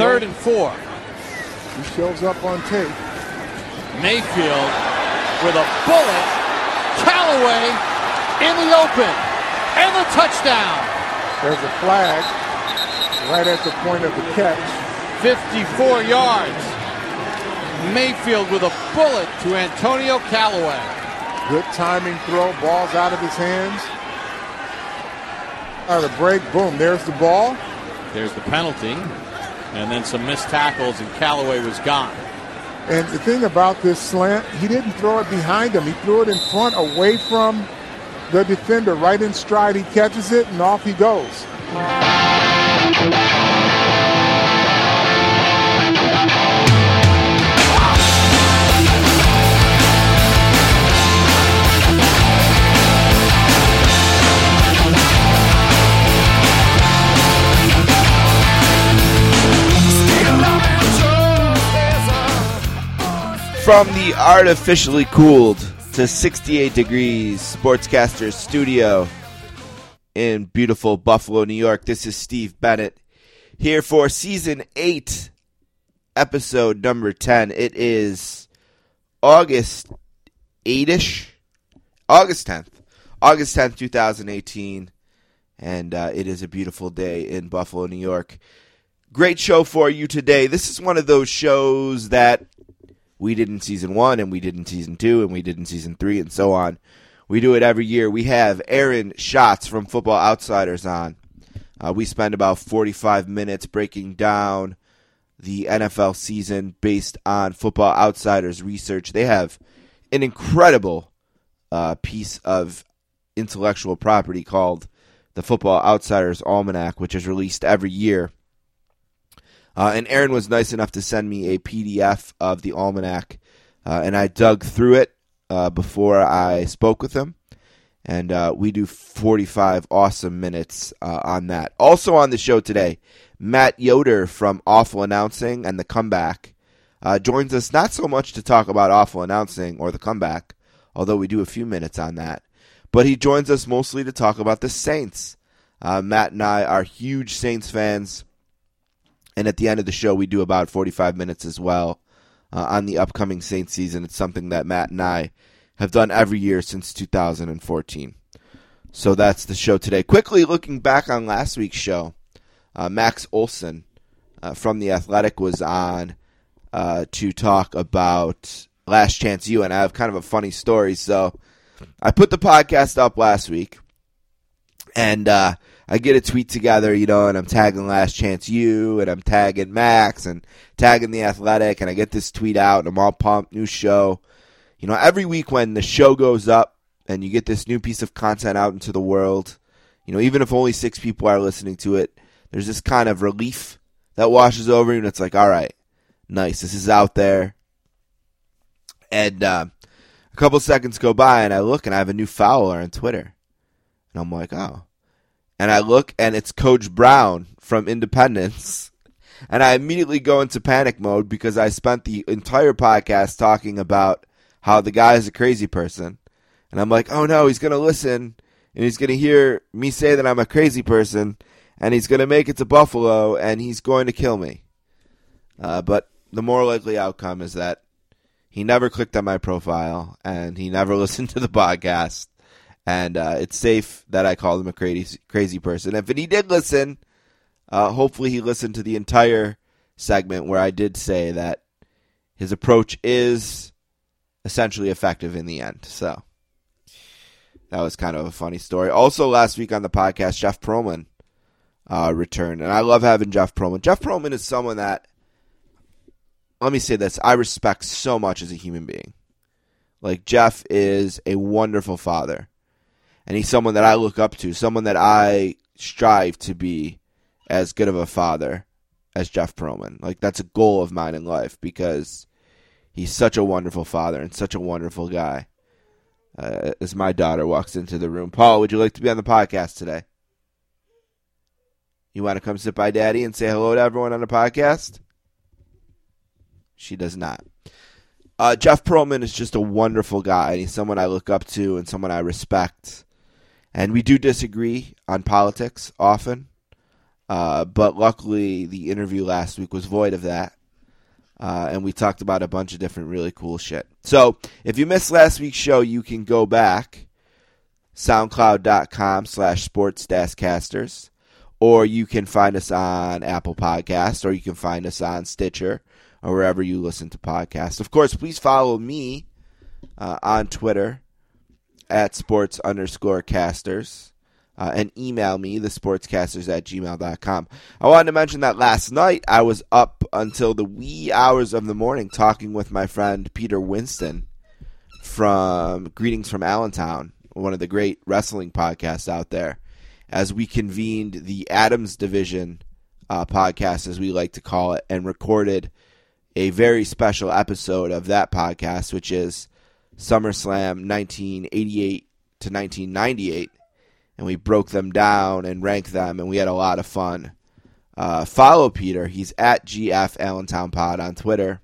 Third and four. He shows up on tape. Mayfield with a bullet. Callaway in the open. And the touchdown. There's a flag right at the point of the catch. 54 yards. Mayfield with a bullet to Antonio Callaway. Good timing throw. Ball's out of his hands. Out of the break. Boom. There's the ball. There's the penalty. And then some missed tackles, and Callaway was gone. And the thing about this slant, he didn't throw it behind him. He threw it in front, away from the defender, right in stride. He catches it, and off he goes. From the artificially cooled to 68 degrees Sportscaster studio in beautiful Buffalo, New York, this is Steve Bennett here for season 8, episode number 10. It is August 8 ish, August 10th, August 10th, 2018, and uh, it is a beautiful day in Buffalo, New York. Great show for you today. This is one of those shows that we did in season one, and we did in season two, and we did in season three, and so on. We do it every year. We have Aaron Schatz from Football Outsiders on. Uh, we spend about 45 minutes breaking down the NFL season based on Football Outsiders research. They have an incredible uh, piece of intellectual property called the Football Outsiders Almanac, which is released every year. Uh, and Aaron was nice enough to send me a PDF of the almanac, uh, and I dug through it uh, before I spoke with him. And uh, we do 45 awesome minutes uh, on that. Also on the show today, Matt Yoder from Awful Announcing and the Comeback uh, joins us not so much to talk about Awful Announcing or the Comeback, although we do a few minutes on that, but he joins us mostly to talk about the Saints. Matt and I are huge Saints fans. And at the end of the show, we do about 45 minutes as well uh, on the upcoming Saints season. It's something that Matt and I have done every year since 2014. So that's the show today. Quickly looking back on last week's show, uh, Max Olson uh, from The Athletic was on uh, to talk about Last Chance U, and I have kind of a funny story. So I put the podcast up last week, and uh, I get a tweet together, you know, and I'm tagging Last Chance U, and I'm tagging Max, and tagging the Athletic, and I get this tweet out, and I'm all pumped. New show, you know. Every week when the show goes up, and you get this new piece of content out into the world, you know, even if only six people are listening to it, there's this kind of relief that washes over you, and it's like, all right, nice, this is out there. And uh, a couple seconds go by, and I look, and I have a new follower on Twitter, and I'm like, oh and I look and it's Coach Brown from Independence. And I immediately go into panic mode because I spent the entire podcast talking about how the guy is a crazy person. And I'm like, oh no, he's going to listen and he's going to hear me say that I'm a crazy person and he's going to make it to Buffalo and he's going to kill me. Uh, but the more likely outcome is that he never clicked on my profile and he never listened to the podcast and uh, it's safe that I called him a crazy crazy person. If he did listen, uh, hopefully he listened to the entire segment where I did say that his approach is essentially effective in the end. So that was kind of a funny story. Also, last week on the podcast, Jeff Pearlman uh, returned, and I love having Jeff Pearlman. Jeff Pearlman is someone that let me say this: I respect so much as a human being. Like Jeff is a wonderful father and he's someone that I look up to, someone that I strive to be as good of a father as Jeff Pearlman. Like that's a goal of mine in life because he's such a wonderful father and such a wonderful guy. Uh, as my daughter walks into the room, Paul, would you like to be on the podcast today? You want to come sit by Daddy and say hello to everyone on the podcast? She does not. Uh, Jeff Pearlman is just a wonderful guy, he's someone I look up to and someone I respect and we do disagree on politics often. Uh, but luckily, the interview last week was void of that. Uh, and we talked about a bunch of different really cool shit. So if you missed last week's show, you can go back soundcloud.com slash sports or you can find us on Apple Podcasts, or you can find us on Stitcher, or wherever you listen to podcasts. Of course, please follow me uh, on Twitter at sports underscore casters. Uh, and email me, the sportscasters at gmail.com. I wanted to mention that last night I was up until the wee hours of the morning talking with my friend Peter Winston from Greetings from Allentown, one of the great wrestling podcasts out there, as we convened the Adams Division uh, podcast, as we like to call it, and recorded a very special episode of that podcast, which is SummerSlam 1988 to 1998. And we broke them down and ranked them, and we had a lot of fun. Uh, follow Peter. He's at GF Allentown Pod on Twitter.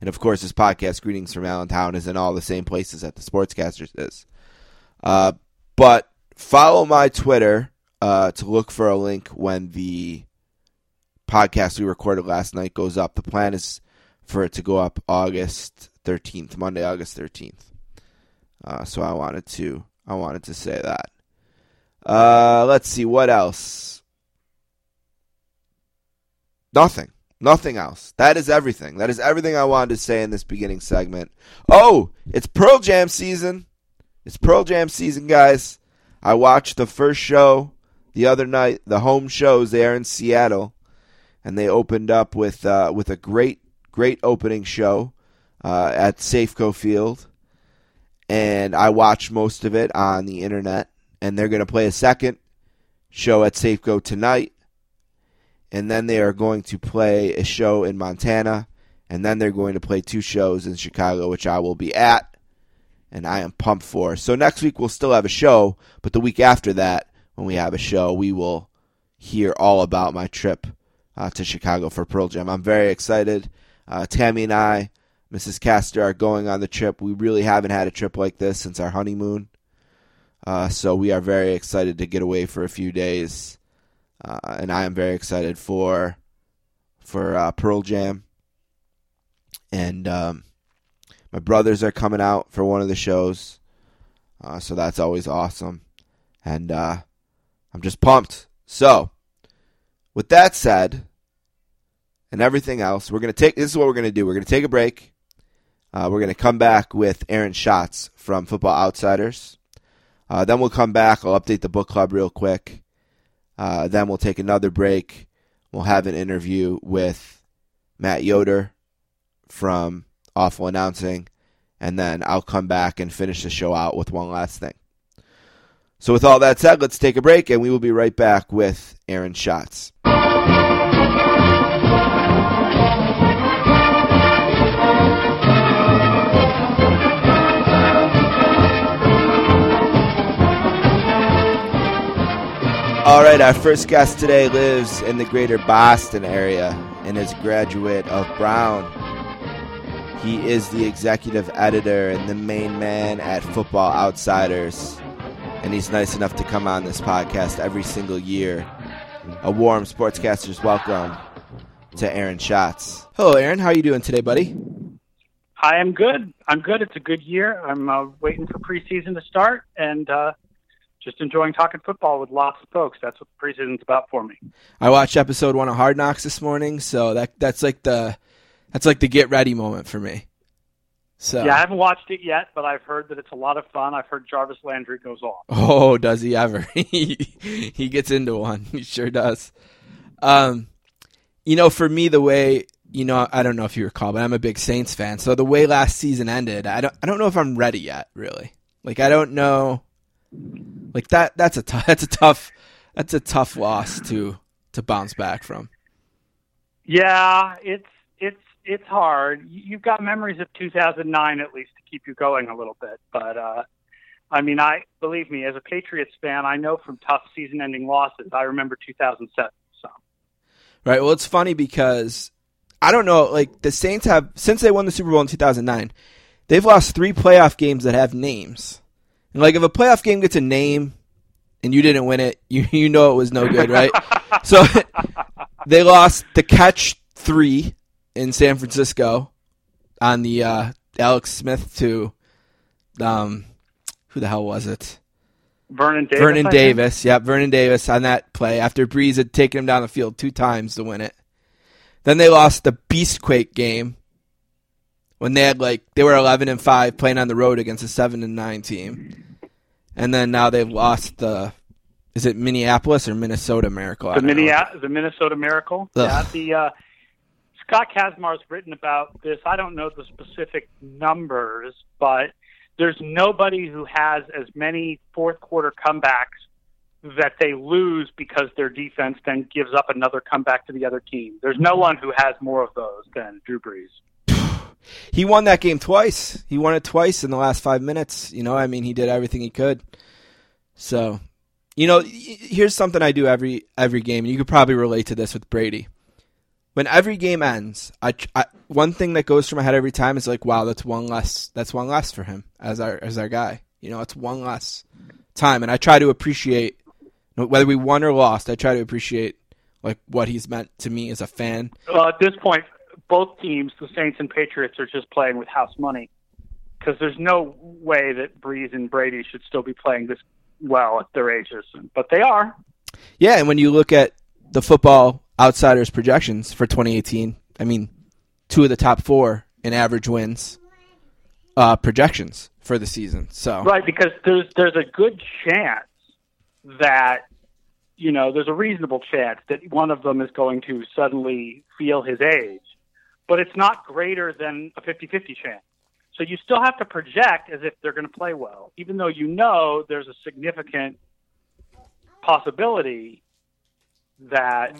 And of course, his podcast, Greetings from Allentown, is in all the same places that the Sportscasters is. Uh, but follow my Twitter uh, to look for a link when the podcast we recorded last night goes up. The plan is for it to go up August 13th, Monday, August 13th. Uh, so I wanted to I wanted to say that. Uh, let's see what else. Nothing. Nothing else. That is everything. That is everything I wanted to say in this beginning segment. Oh, it's Pearl Jam season. It's Pearl Jam season, guys. I watched the first show the other night, the home shows there in Seattle, and they opened up with uh, with a great great opening show uh, at Safeco Field, and I watched most of it on the internet. And they're going to play a second show at Safeco tonight, and then they are going to play a show in Montana, and then they're going to play two shows in Chicago, which I will be at, and I am pumped for. So next week we'll still have a show, but the week after that, when we have a show, we will hear all about my trip uh, to Chicago for Pearl Jam. I'm very excited. Uh, Tammy and I, Mrs. Castor, are going on the trip. We really haven't had a trip like this since our honeymoon. Uh, so we are very excited to get away for a few days, uh, and I am very excited for for uh, Pearl Jam. And um, my brothers are coming out for one of the shows, uh, so that's always awesome. And uh, I'm just pumped. So, with that said, and everything else, we're gonna take. This is what we're gonna do. We're gonna take a break. Uh, we're gonna come back with Aaron Schatz from Football Outsiders. Uh, then we'll come back. I'll update the book club real quick. Uh, then we'll take another break. We'll have an interview with Matt Yoder from Awful Announcing. And then I'll come back and finish the show out with one last thing. So, with all that said, let's take a break and we will be right back with Aaron Schatz. All right, our first guest today lives in the greater Boston area and is a graduate of Brown. He is the executive editor and the main man at Football Outsiders, and he's nice enough to come on this podcast every single year. A warm sportscaster's welcome to Aaron Schatz. Hello, Aaron. How are you doing today, buddy? I am good. I'm good. It's a good year. I'm uh, waiting for preseason to start, and uh, just enjoying talking football with lots of folks. That's what the preseason's about for me. I watched episode one of Hard Knocks this morning, so that that's like the that's like the get ready moment for me. So yeah, I haven't watched it yet, but I've heard that it's a lot of fun. I've heard Jarvis Landry goes off. Oh, does he ever? he he gets into one. He sure does. Um, you know, for me, the way you know, I don't know if you recall, but I'm a big Saints fan. So the way last season ended, I don't I don't know if I'm ready yet. Really, like I don't know like that that's a t- that's a tough that's a tough loss to to bounce back from. Yeah, it's it's it's hard. You've got memories of 2009 at least to keep you going a little bit, but uh I mean, I believe me, as a Patriots fan, I know from tough season-ending losses. I remember 2007. So, right. Well, it's funny because I don't know. Like the Saints have since they won the Super Bowl in 2009, they've lost three playoff games that have names. And like if a playoff game gets a name, and you didn't win it, you you know it was no good, right? so they lost the catch three in San Francisco on the uh, Alex Smith to um who the hell was it? Vernon Davis. Vernon I think? Davis. Yep, Vernon Davis on that play after Brees had taken him down the field two times to win it. Then they lost the Beastquake game when they had like they were eleven and five playing on the road against a seven and nine team, and then now they've lost the. Is it Minneapolis or Minnesota Miracle? The, don't know. Minneapolis, the Minnesota Miracle. Ugh. Yeah, the uh, Scott Kacsmar's written about this. I don't know the specific numbers, but there's nobody who has as many fourth quarter comebacks that they lose because their defense then gives up another comeback to the other team. There's no one who has more of those than Drew Brees. He won that game twice. He won it twice in the last five minutes. You know, I mean, he did everything he could. So, you know, here's something I do every every game, and you could probably relate to this with Brady. When every game ends, I, I one thing that goes through my head every time is like, wow, that's one less. That's one less for him as our as our guy. You know, it's one less time, and I try to appreciate whether we won or lost. I try to appreciate like what he's meant to me as a fan. Well, at this point, both teams, the Saints and Patriots, are just playing with house money because there's no way that Brees and Brady should still be playing this well at their ages, but they are. Yeah, and when you look at the football outsiders projections for 2018, I mean, two of the top four in average wins uh, projections for the season. So Right, because there's there's a good chance that you know there's a reasonable chance that one of them is going to suddenly feel his age, but it's not greater than a 50-50 chance. So you still have to project as if they're going to play well, even though you know there's a significant possibility that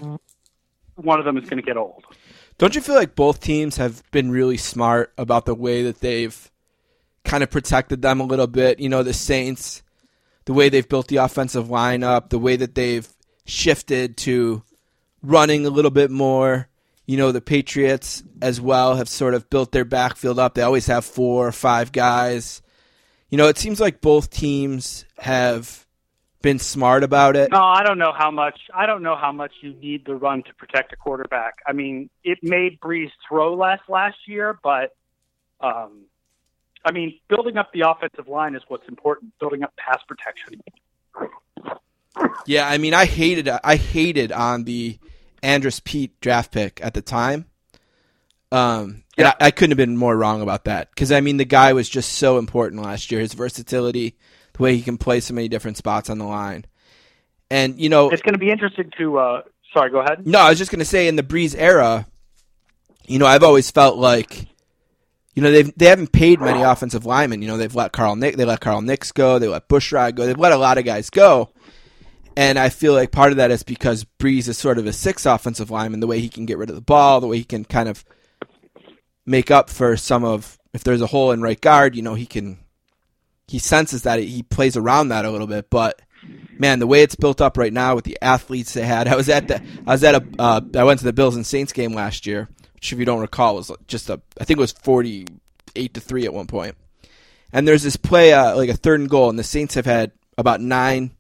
one of them is going to get old. don't you feel like both teams have been really smart about the way that they've kind of protected them a little bit? You know, the Saints, the way they've built the offensive lineup, the way that they've shifted to running a little bit more. You know, the Patriots as well have sort of built their backfield up. They always have four or five guys. You know, it seems like both teams have been smart about it. No, I don't know how much. I don't know how much you need the run to protect a quarterback. I mean, it made Brees throw less last year, but um, I mean, building up the offensive line is what's important. Building up pass protection. Yeah, I mean, I hated I hated on the Andrus Peat draft pick at the time. Um, Yeah. I, I couldn't have been more wrong about that because I mean, the guy was just so important last year. His versatility, the way he can play so many different spots on the line, and you know, It's going to be interesting to. Uh, sorry, go ahead. no, I was just gonna say in the Brees era, you know, I've always felt like, you know, they've they haven't paid many offensive linemen. You know, they've let Carl Nick, they let Carl Nicks go, they let Bushrod go, they've let a lot of guys go, and I feel like part of that is because Brees is sort of a six offensive lineman, the way he can get rid of the ball, the way he can kind of make up for some of if there's a hole in right guard, you know, he can he senses that he plays around that a little bit, but man, the way it's built up right now with the athletes they had. I was at the I was at a uh, I went to the Bills and Saints game last year, which if you don't recall was just a I think it was forty eight to three at one point. And there's this play uh, like a third and goal, and the Saints have had about nine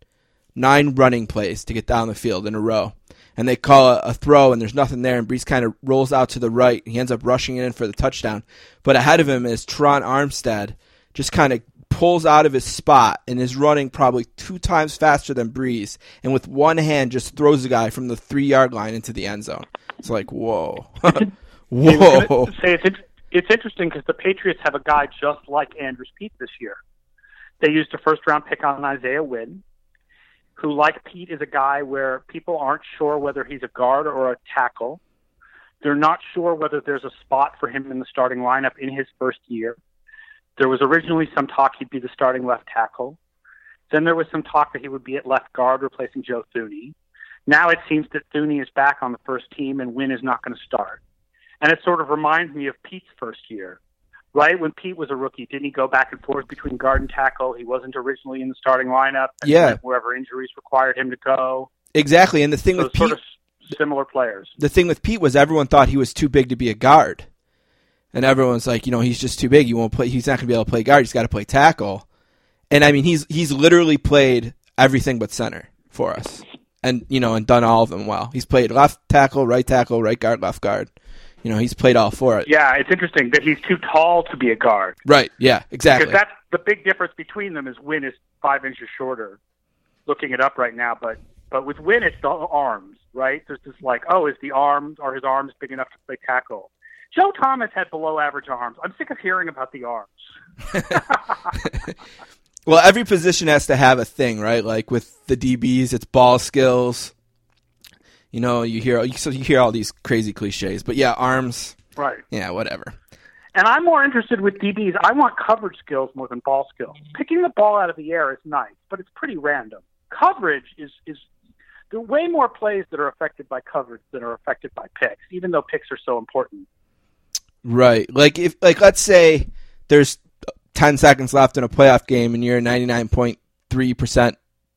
nine running plays to get down the field in a row. And they call a, a throw, and there's nothing there. And Brees kind of rolls out to the right. He ends up rushing it in for the touchdown. But ahead of him is Tron Armstead, just kind of pulls out of his spot and is running probably two times faster than Brees, and with one hand just throws the guy from the three yard line into the end zone. It's like whoa, whoa. Say it's it's interesting because the Patriots have a guy just like Andrus Peat this year. They used a first round pick on Isaiah Wynn, who, like Peat, is a guy where people aren't sure whether he's a guard or a tackle. They're not sure whether there's a spot for him in the starting lineup in his first year. There was originally some talk he'd be the starting left tackle. Then there was some talk that he would be at left guard replacing Joe Thuney. Now it seems that Thuney is back on the first team and Wynn is not going to start. And it sort of reminds me of Peat's first year, right? When Peat was a rookie, didn't he go back and forth between guard and tackle? He wasn't originally in the starting lineup. Yeah. Wherever injuries required him to go. Exactly, and the thing So with sort Peat, of similar players. the thing with Peat was everyone thought he was too big to be a guard, and everyone's like, you know, he's just too big. He won't play. He's not going to be able to play guard. He's got to play tackle. And I mean, he's he's literally played everything but center for us, and you know, and done all of them well. He's played left tackle, right tackle, right guard, left guard. You know, he's played all four. Yeah, it's interesting that he's too tall to be a guard. Right. Yeah. Exactly. Because that's the big difference between them is Wynn is five inches shorter. Looking it up right now, but but with Wynn it's the arms, right? There's this like, oh, is the arms are his arms big enough to play tackle? Joe Thomas had below average arms. I'm sick of hearing about the arms. well, every position has to have a thing, right? Like with the DBs, it's ball skills. You know, you hear so you hear all these crazy cliches, but yeah, arms. Right. Yeah, whatever. And I'm more interested with DBs. I want coverage skills more than ball skills. Picking the ball out of the air is nice, but it's pretty random. Coverage is is there are way more plays that are affected by coverage than are affected by picks, even though picks are so important. Right. Like if like let's say there's 10 seconds left in a playoff game and you're 99.3%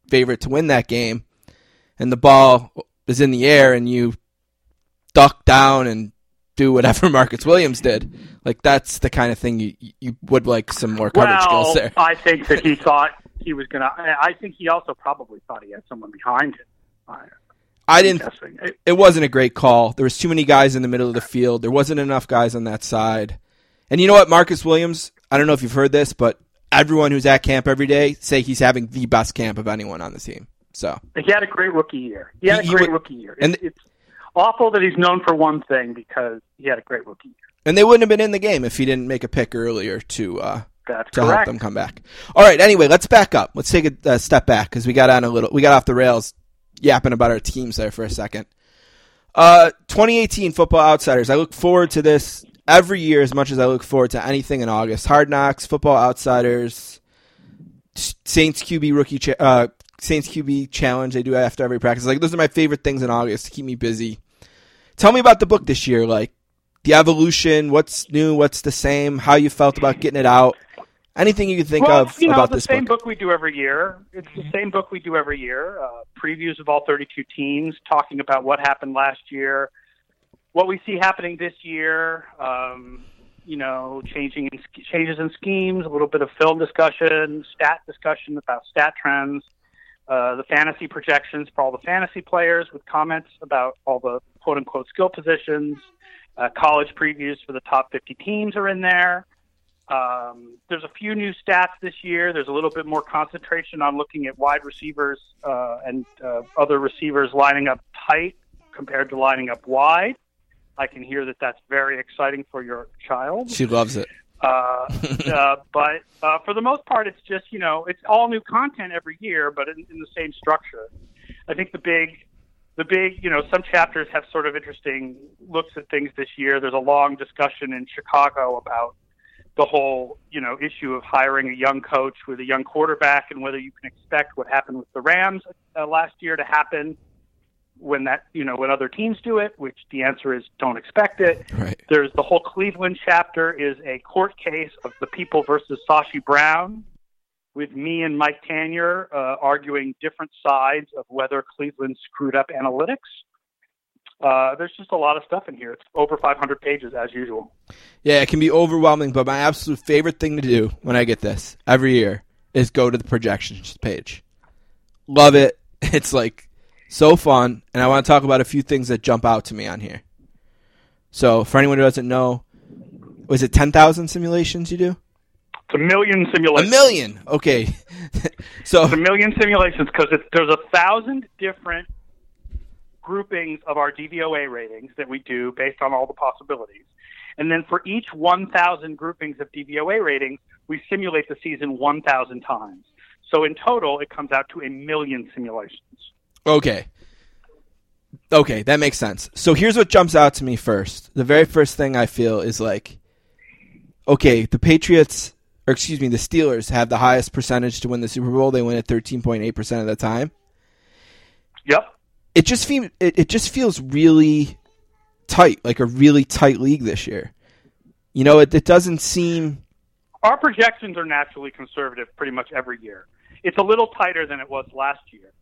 favorite to win that game and the ball is in the air and you duck down and do whatever Marcus Williams did. Like that's the kind of thing you you would like some more coverage well, skills there. I think that he thought he was gonna. I think he also probably thought he had someone behind him. I, I didn't. It, it wasn't a great call. There was too many guys in the middle of the field. There wasn't enough guys on that side. And you know what, Marcus Williams? I don't know if you've heard this, but everyone who's at camp every day say he's having the best camp of anyone on the team. So he had a great rookie year. He had he, a great rookie year. It's, and it's awful that he's known for one thing because he had a great rookie year. And they wouldn't have been in the game if he didn't make a pick earlier to uh, That's to correct. help them come back. All right. Anyway, let's back up. Let's take a, a step back because we got on a little. We got off the rails, yapping about our teams there for a second. Uh, 2018 Football Outsiders. I look forward to this every year as much as I look forward to anything in August. Hard Knocks, Football Outsiders, Saints QB rookie, cha- uh, Saints QB challenge they do after every practice. Like those are my favorite things in August to keep me busy. Tell me about the book this year, like the evolution, what's new, what's the same, how you felt about getting it out. Anything you can think well, of you know, about the this same book. book we do every year. It's the same book we do every year. Uh, previews of all 32 teams, talking about what happened last year, what we see happening this year. Um, you know, changing in, changes in schemes, a little bit of film discussion, stat discussion about stat trends, uh, the fantasy projections for all the fantasy players with comments about all the quote unquote skill positions. Uh, college previews for the top 50 teams are in there. Um, there's a few new stats this year. There's a little bit more concentration on looking at wide receivers uh, and uh, other receivers lining up tight compared to lining up wide. I can hear that that's very exciting for your child. She loves it. Uh, uh, but uh, for the most part, it's just you know it's all new content every year, but in, in the same structure. I think the big, the big you know some chapters have sort of interesting looks at things this year. There's a long discussion in Chicago about the whole you know issue of hiring a young coach with a young quarterback and whether you can expect what happened with the Rams uh, last year to happen when that you know when other teams do it, which the answer is don't expect it. Right. There's the whole Cleveland chapter is a court case of the people versus Sashi Brown, with me and Mike Tanier uh, arguing different sides of whether Cleveland screwed up analytics. Uh, there's just a lot of stuff in here. It's over 500 pages as usual. Yeah, it can be overwhelming, but my absolute favorite thing to do when I get this every year is go to the projections page. Love it. It's like so fun, and I want to talk about a few things that jump out to me on here. So, for anyone who doesn't know, was it 10,000 simulations you do? It's a million simulations. A million. Okay. so, It's a million simulations because there's a thousand different groupings of our DVOA ratings that we do based on all the possibilities. And then for each 1,000 groupings of DVOA ratings, we simulate the season 1,000 times. So in total, it comes out to a million simulations. Okay. Okay, that makes sense. So here's what jumps out to me first. The very first thing I feel is like, okay, the Patriots, or excuse me, the Steelers have the highest percentage to win the Super Bowl. They win at 13.8% of the time. Yep. It just feels it, it just feels really tight, like a really tight league this year. You know, it, it doesn't seem Our projections are naturally conservative pretty much every year. It's a little tighter than it was last year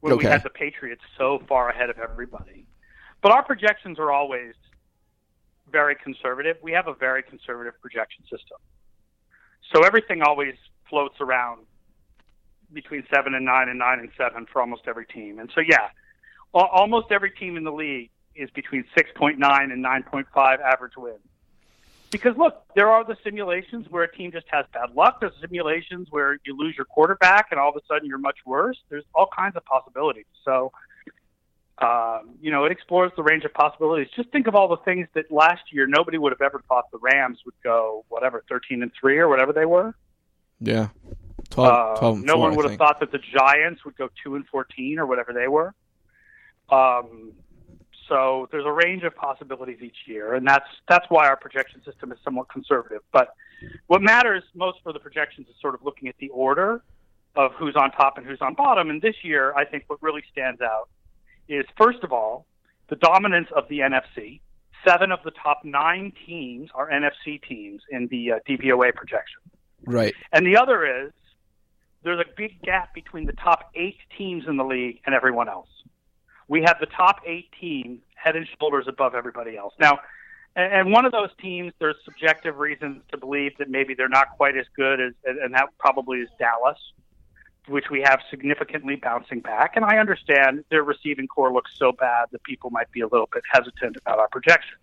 when we had the Patriots so far ahead of everybody. But our projections are always very conservative. We have a very conservative projection system. So everything always floats around between seven and nine and nine and seven for almost every team. And so, yeah, almost every team in the league is between 6.9 and 9.5 average wins. Because look, there are the simulations where a team just has bad luck. There's simulations where you lose your quarterback and all of a sudden you're much worse. There's all kinds of possibilities. So, um, you know, it explores the range of possibilities. Just think of all the things that last year nobody would have ever thought the Rams would go, whatever, 13 and 3 or whatever they were. Yeah. 12, 12 uh, no one would have thought that the Giants would go 2 and 14 or whatever they were. Um, so there's a range of possibilities each year, and that's that's why our projection system is somewhat conservative. But what matters most for the projections is sort of looking at the order of who's on top and who's on bottom. And this year, I think what really stands out is first of all the dominance of the NFC. Seven of the top nine teams are NFC teams in the uh, DVOA projection. Right. And the other is there's a big gap between the top eight teams in the league and everyone else we have the top eight teams head and shoulders above everybody else. Now, and one of those teams, there's subjective reasons to believe that maybe they're not quite as good as, and that probably is Dallas, which we have significantly bouncing back. And I understand their receiving corps looks so bad that people might be a little bit hesitant about our projection.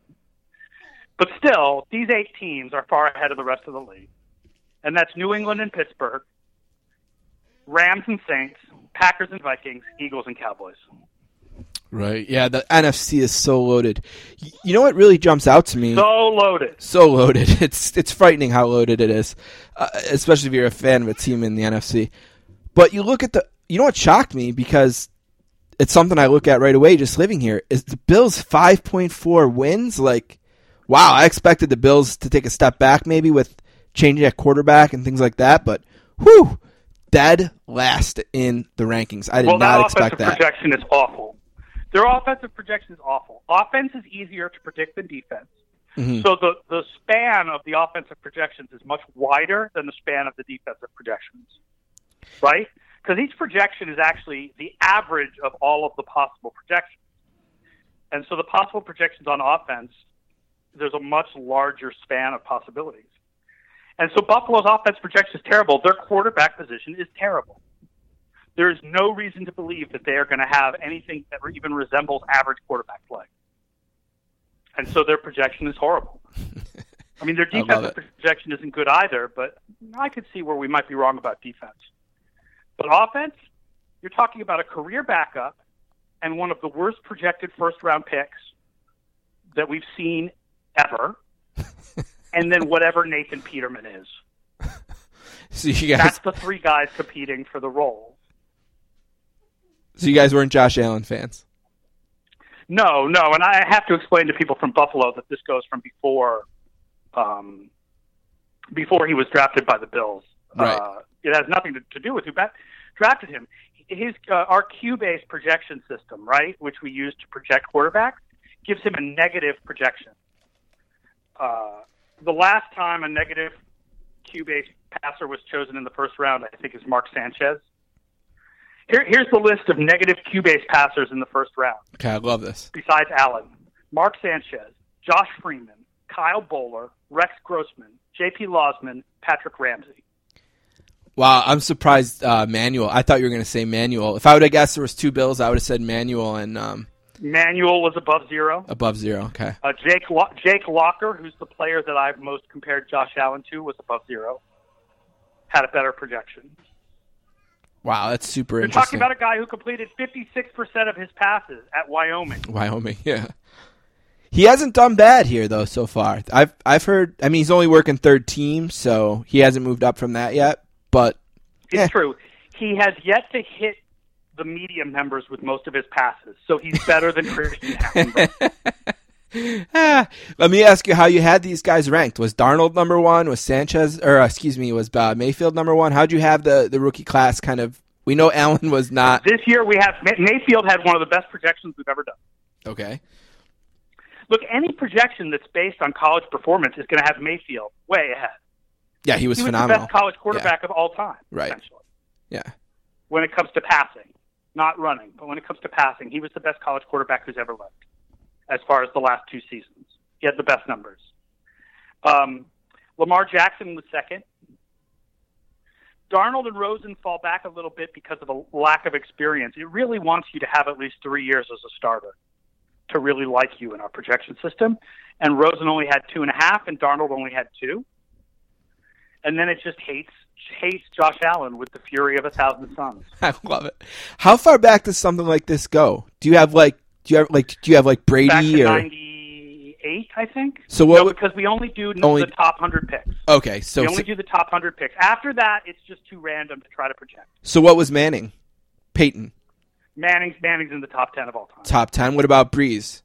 But still, these eight teams are far ahead of the rest of the league. And that's New England and Pittsburgh, Rams and Saints, Packers and Vikings, Eagles and Cowboys. Right. Yeah, the NFC is so loaded. You know what really jumps out to me? So loaded. So loaded. It's it's frightening how loaded it is, uh, especially if you're a fan of a team in the NFC. But you look at the. You know what shocked me because it's something I look at right away just living here is the Bills 5.4 wins. Like, wow, I expected the Bills to take a step back maybe with changing at quarterback and things like that, but whew, dead last in the rankings. I did well, not expect that. projection is awful. Their offensive projection is awful. Offense is easier to predict than defense. Mm-hmm. So the, the span of the offensive projections is much wider than the span of the defensive projections, right? Because each projection is actually the average of all of the possible projections. And so the possible projections on offense, there's a much larger span of possibilities. And so Buffalo's offense projection is terrible. Their quarterback position is terrible there is no reason to believe that they are going to have anything that even resembles average quarterback play. And so their projection is horrible. I mean, their defensive projection isn't good either, but I could see where we might be wrong about defense. But offense, you're talking about a career backup and one of the worst projected first round picks that we've seen ever, and then whatever Nathan Peterman is. So you guys... That's the three guys competing for the role. So you guys weren't Josh Allen fans? No, no, and I have to explain to people from Buffalo that this goes from before, um, before he was drafted by the Bills. Right. Uh, it has nothing to, to do with who bat- drafted him. His uh, our Q-based projection system, right, which we use to project quarterbacks, gives him a negative projection. Uh, the last time a negative Q-based passer was chosen in the first round, I think, is Mark Sanchez. Here, here's the list of negative Q-based passers in the first round. Okay, I love this. Besides Allen, Mark Sanchez, Josh Freeman, Kyle Boller, Rex Grossman, J.P. Losman, Patrick Ramsey. Wow, I'm surprised. Uh, Manuel. I thought you were going to say Manuel. If I would have guessed there was two Bills, I would have said Manuel and. Um, Manuel was above zero. Above zero, okay. Uh, Jake Lo- Jake Locker, who's the player that I've most compared Josh Allen to, was above zero. Had a better projection. Wow, that's super You're interesting. talking about a guy who completed 56% of his passes at Wyoming. Wyoming, yeah. He hasn't done bad here though so far. I've I've heard. I mean, he's only working third team, so he hasn't moved up from that yet. But it's yeah. true. He has yet to hit the medium members with most of his passes, so he's better than Christian ah, let me ask you how you had these guys ranked. Was Darnold number one? Was Sanchez, or uh, excuse me, was uh, Mayfield number one? How'd you have the, the rookie class kind of? We know Allen was not. This year we have Mayfield had one of the best projections we've ever done. Okay. Look, any projection that's based on college performance is going to have Mayfield way ahead. Yeah, he was, he was phenomenal. the best college quarterback yeah. of all time. Right. Essentially. Yeah. When it comes to passing, not running, but when it comes to passing, he was the best college quarterback who's ever lived as far as the last two seasons. He had the best numbers. Um, Lamar Jackson was second. Darnold and Rosen fall back a little bit because of a lack of experience. It really wants you to have at least three years as a starter to really like you in our projection system. And Rosen only had two and a half, and Darnold only had two. And then it just hates hates Josh Allen with the fury of a thousand suns. I love it. How far back does something like this go? Do you have like do you have like do you have like Brady Back to or ninety eight, I think. So what No, would- because we only do Only- the top hundred picks. okay? So we only do the top hundred picks. After that, it's just too random to try to project. so what was Manning? Peyton Manning's Manning's in the top ten of all time. top ten. What about Brees?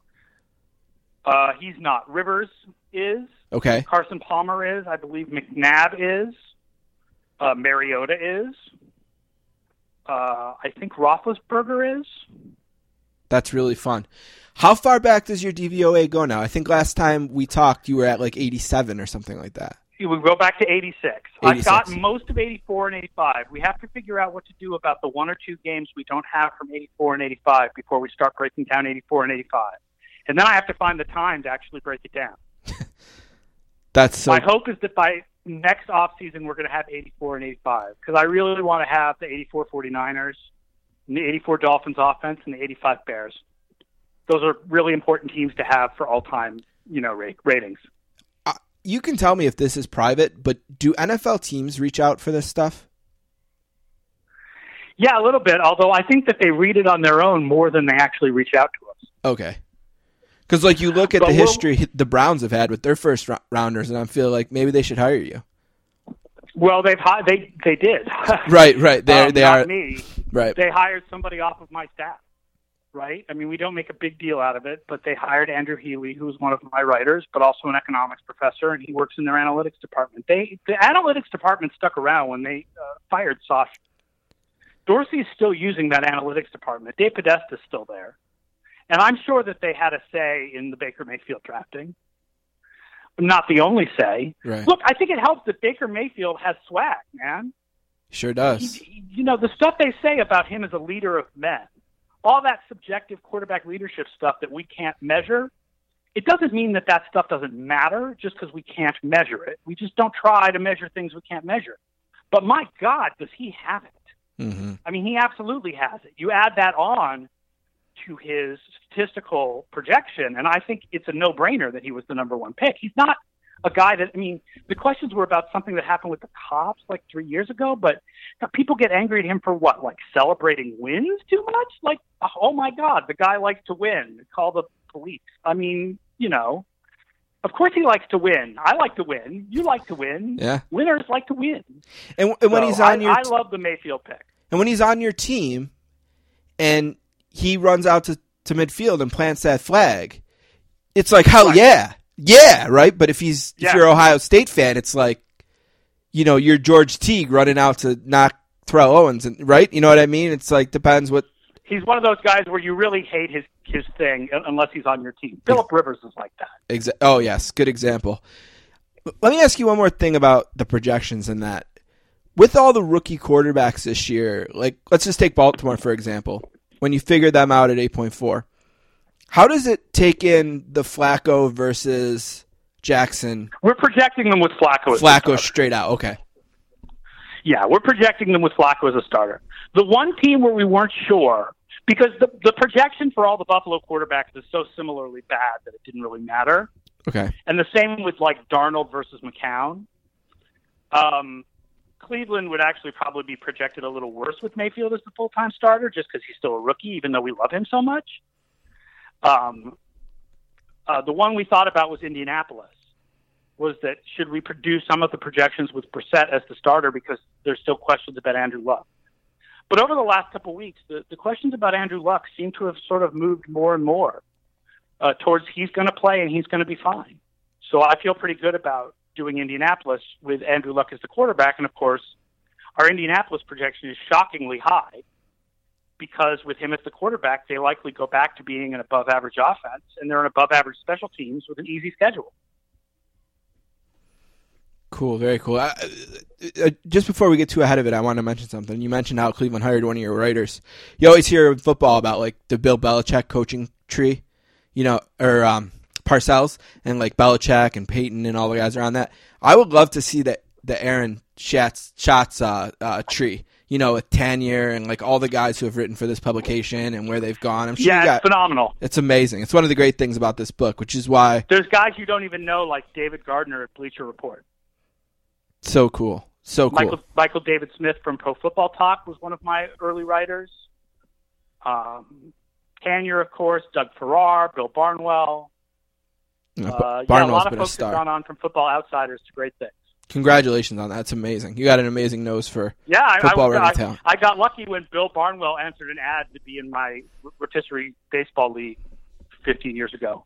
Uh, he's not. Rivers is. Okay, Carson Palmer is. I believe McNabb is. Uh, Mariota is. Uh, I think Roethlisberger is. That's really fun. How far back does your DVOA go now? I think last time we talked, you were at like eighty-seven or something like that. We go back to 86. I've 86. got most of 84 and 85. We have to figure out what to do about the one or two games we don't have from 84 and 85 before we start breaking down 84 and 85. And then I have to find the time to actually break it down. That's so. My hope is that by next off season we're going to have 84 and 85 because I really want to have the 84 49ers, the 84 Dolphins offense, and the 85 Bears. Those are really important teams to have for all time, you know, ra- ratings. you can tell me if this is private, but do NFL teams reach out for this stuff? Yeah, a little bit. Although I think that they read it on their own more than they actually reach out to us. Okay. Because like you look at But the we'll- history the Browns have had with their first rounders, and I feel like maybe they should hire you. Well, they've they they did. Right, right. They Um, they not are me. Right. They hired somebody off of my staff. Right? I mean, we don't make a big deal out of it, but they hired Andrew Healy, who's one of my writers, but also an economics professor, and he works in their analytics department. They the analytics department stuck around when they uh, fired Sauce. Dorsey's still using that analytics department. DePodesta's still there, and I'm sure that they had a say in the Baker Mayfield drafting. Not the only say. Right. Look, I think it helps that Baker Mayfield has swag, man Sure does. he- you know, the stuff they say about him as a leader of men, all that subjective quarterback leadership stuff that we can't measure, it doesn't mean that that stuff doesn't matter just because we can't measure it. We just don't try to measure things we can't measure. But my God, does he have it? hmm I mean, he absolutely has it. You add that on to his statistical projection, and I think it's a no brainer that he was the number one pick. He's not a guy that, I mean, the questions were about something that happened with the cops like three years ago, but people get angry at him for what, like celebrating wins too much? Like, oh my God, the guy likes to win. Call the police. I mean, you know, of course he likes to win. I like to win. You like to win. Yeah. Winners like to win. And, and when So he's on I, your I love the Mayfield pick. and when he's on your team, and he runs out to, to midfield and plants that flag, it's like hell Right. yeah, yeah, right. But if he's if you're an Ohio State fan, it's like, you know, you're George Teague running out to knock Terrell Owens, and right, you know what I mean? It's like depends what. he's one of those guys where you really hate his his thing unless he's on your team. Philip Rivers is like that. Exa- oh yes, good example. Let me ask you one more thing about the projections and that. With all the rookie quarterbacks this year, like let's just take Baltimore for example. When you figure them out at eight point four, how does it take in the Flacco versus Jackson? We're projecting them with Flacco. As Flacco straight out. Okay. Yeah, we're projecting them with Flacco as a starter. The one team where we weren't sure because the the projection for all the Buffalo quarterbacks is so similarly bad that it didn't really matter. Okay. And the same with like Darnold versus McCown. Um, Cleveland would actually probably be projected a little worse with Mayfield as the full time starter, just because he's still a rookie, even though we love him so much. Um, uh, the one we thought about was Indianapolis. Was that should we produce some of the projections with Brissett as the starter because there's still questions about Andrew Luck. But over the last couple of weeks, the, the questions about Andrew Luck seem to have sort of moved more and more uh, towards he's going to play and he's going to be fine. So I feel pretty good about doing Indianapolis with Andrew Luck as the quarterback. And of course, our Indianapolis projection is shockingly high because with him as the quarterback, they likely go back to being an above average offense and they're an above average special teams with an easy schedule. Cool, very cool. Uh, uh, just before we get too ahead of it, I want to mention something. You mentioned how Cleveland hired one of your writers. You always hear football about like the Bill Belichick coaching tree, you know, or um, Parcells and like Belichick and Peyton and all the guys around that. I would love to see that the Aaron Schatz, Schatz uh, uh, tree. You know, with Tanier and like all the guys who have written for this publication and where they've gone. I'm sure yeah, got, it's phenomenal. It's amazing. It's one of the great things about this book, which is why There's guys you don't even know, like David Gardner at Bleacher Report. so cool. So cool. Michael Michael David Smith from Pro Football Talk was one of my early writers. Um, Tanier, of course, Doug Farrar, Bill Barnwell. Uh, yeah, a lot of a folks have gone on from Football Outsiders to great things. Congratulations on that. That's amazing. You got an amazing nose for Yeah, I, Football I, writing I. I got lucky when Bill Barnwell answered an ad to be in my rotisserie baseball league 15 years ago.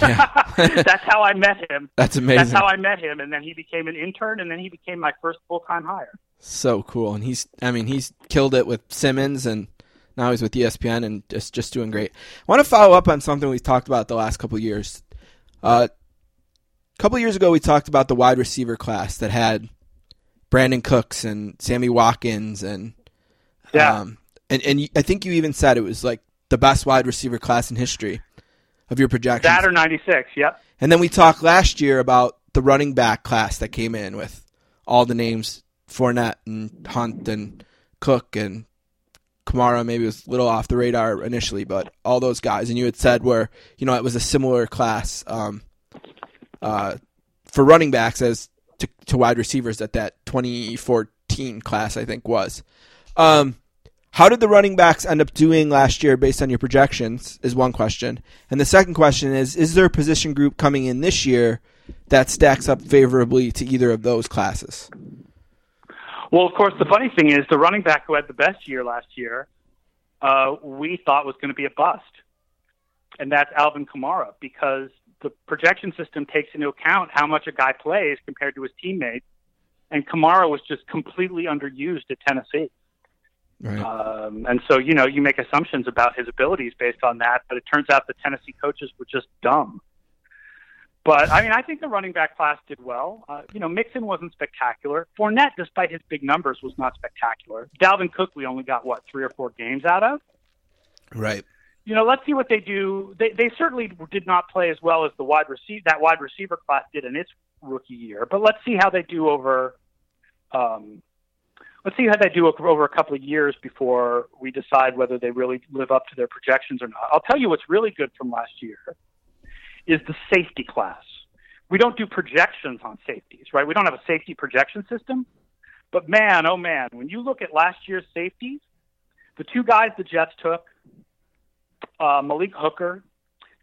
Yeah. That's how I met him. That's amazing. That's how I met him, and then he became an intern, and then he became my first full time hire. so cool. And he's, I mean, he's killed it with Simmons, and now he's with ESPN, and just just doing great. I want to follow up on something we've talked about the last couple of years. Uh, a couple years ago, we talked about the wide receiver class that had Brandin Cooks and Sammy Watkins, and Yeah. um, and and I think you even said it was like the best wide receiver class in history of your projections. That or 96, yep. And then we talked last year about the running back class that came in with all the names Fournette and Hunt and Cook and Kamara maybe was a little off the radar initially, but all those guys. And you had said where, you know, it was a similar class um, uh, for running backs as to, to wide receivers that that 2014 class, I think, was. Um, how did the running backs end up doing last year based on your projections? Is one question. And the second question is Is there a position group coming in this year that stacks up favorably to either of those classes? Well, of course, the funny thing is the running back who had the best year last year, uh, we thought was going to be a bust, and that's Alvin Kamara because the projection system takes into account how much a guy plays compared to his teammates, and Kamara was just completely underused at Tennessee. Right. Um, and so, you know, you make assumptions about his abilities based on that, but it turns out the Tennessee coaches were just dumb. But I mean, I think the running back class did well. Uh, you know, Mixon wasn't spectacular. Fournette, despite his big numbers, was not spectacular. Dalvin Cook, we only got what three or four games out of. right. You know, let's see what they do. They they certainly did not play as well as the wide receiver that wide receiver class did in its rookie year. But let's see how they do over. Um, let's see how they do over a couple of years before we decide whether they really live up to their projections or not. I'll tell you what's really good from last year is the safety class. We don't do projections on safeties, right? We don't have a safety projection system. But man, oh man, when you look at last year's safeties, the two guys the Jets took, uh, Malik Hooker,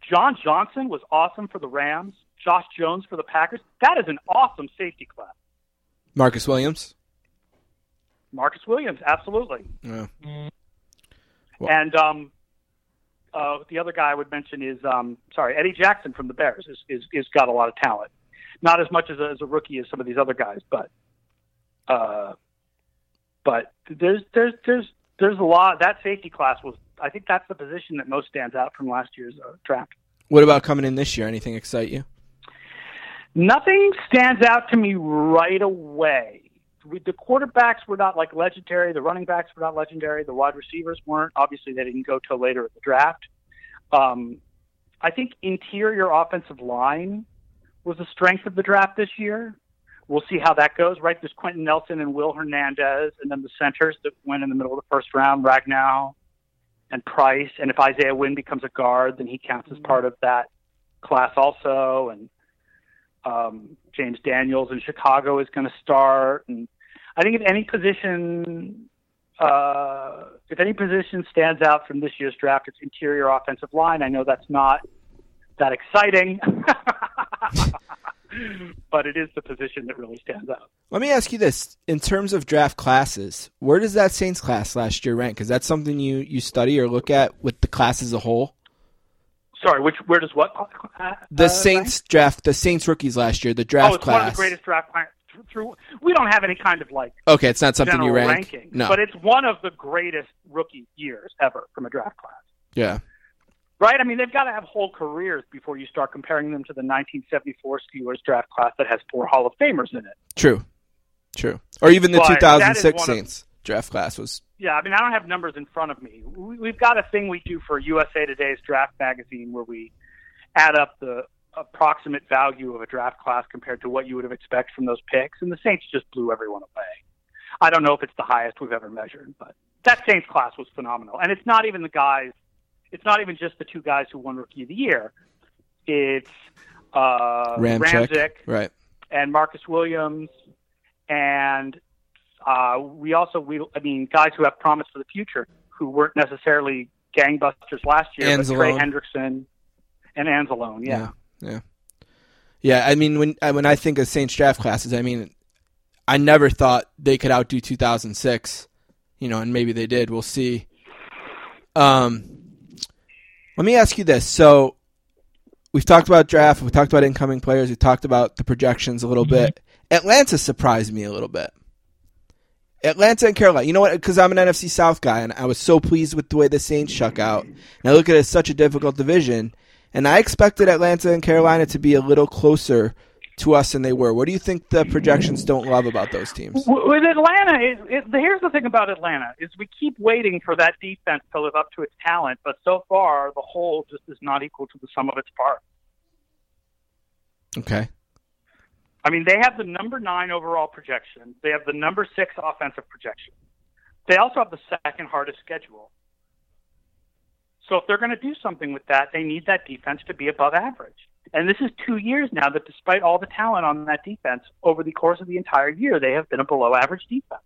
John Johnson was awesome for the Rams, Josh Jones for the Packers. That is an awesome safety class. Marcus Williams? Marcus Williams, absolutely. Yeah. Well- And um, uh, the other guy I would mention is um, sorry, Eddie Jackson from the Bears is, is is got a lot of talent. Not as much as a, as a rookie as some of these other guys, but uh, but there's there's there's there's a lot. That safety class was I think that's the position that most stands out from last year's uh, draft. What about coming in this year? Anything excite you? Nothing stands out to me right away. We, the quarterbacks were not like legendary. The running backs were not legendary. The wide receivers weren't. Obviously, they didn't go till later in the draft. Um, I think interior offensive line was a strength of the draft this year. We'll see how that goes. Right, there's Quenton Nelson and Will Hernandez, and then the centers that went in the middle of the first round, Ragnow and Price. And if Isaiah Wynn becomes a guard, then he counts as part of that class also. And um, James Daniels in Chicago is going to start. And I think if any position, uh, if any position stands out from this year's draft, it's interior offensive line. I know that's not that exciting, but it is the position that really stands out. Let me ask you this: in terms of draft classes, where does that Saints class last year rank? Is that something you you study or look at with the class as a whole? Sorry, which where does what? Uh, The Saints draft, the Saints rookies last year, the draft Oh, it's class. one of the greatest draft class through. We don't have any kind of like Okay, it's not something you rank. ranking, No. but it's one of the greatest rookie years ever from a draft class. yeah. Right? I mean, they've got to have whole careers before you start comparing them to the 1974 Steelers draft class that has four Hall of Famers in it. True. True. Or even the But 2006 one of- draft class was. Yeah, I mean, I don't have numbers in front of me. We- We've got a thing we do for USA Today's draft magazine where we add up the approximate value of a draft class compared to what you would have expected from those picks, and the Saints just blew everyone away. I don't know if it's the highest we've ever measured, but that Saints class was phenomenal. And it's not even the guys, it's not even just the two guys who won Rookie of the Year. It's uh, Ramczyk right? and Marcus Williams, and uh, we also we I mean guys who have promise for the future who weren't necessarily gangbusters last year, but Trey Hendrickson and Anzalone, yeah. yeah, yeah. Yeah, I mean, when I- when I think of Saints draft classes, I mean, I never thought they could outdo 2006. You know, and maybe they did. We'll see. Um, let me ask you this. So, we've talked about draft. We talked about incoming players. We talked about the projections a little mm-hmm. bit. Atlanta surprised me a little bit. Atlanta and Carolina. You know what? Because I'm an NFC South guy, and I was so pleased with the way the Saints shook out. And I look at it as such a difficult division, and I expected Atlanta and Carolina to be a little closer to us than they were. What do you think the projections don't love about those teams? With Atlanta, it, it, here's the thing about Atlanta is we keep waiting for that defense to live up to its talent, but so far the whole just is not equal to the sum of its parts. Okay. I mean, they have the number nine overall projection. They have the number six offensive projection. They also have the second hardest schedule. So if they're going to do something with that, they need that defense to be above average. And this is two years now that despite all the talent on that defense, over the course of the entire year, they have been a below average defense.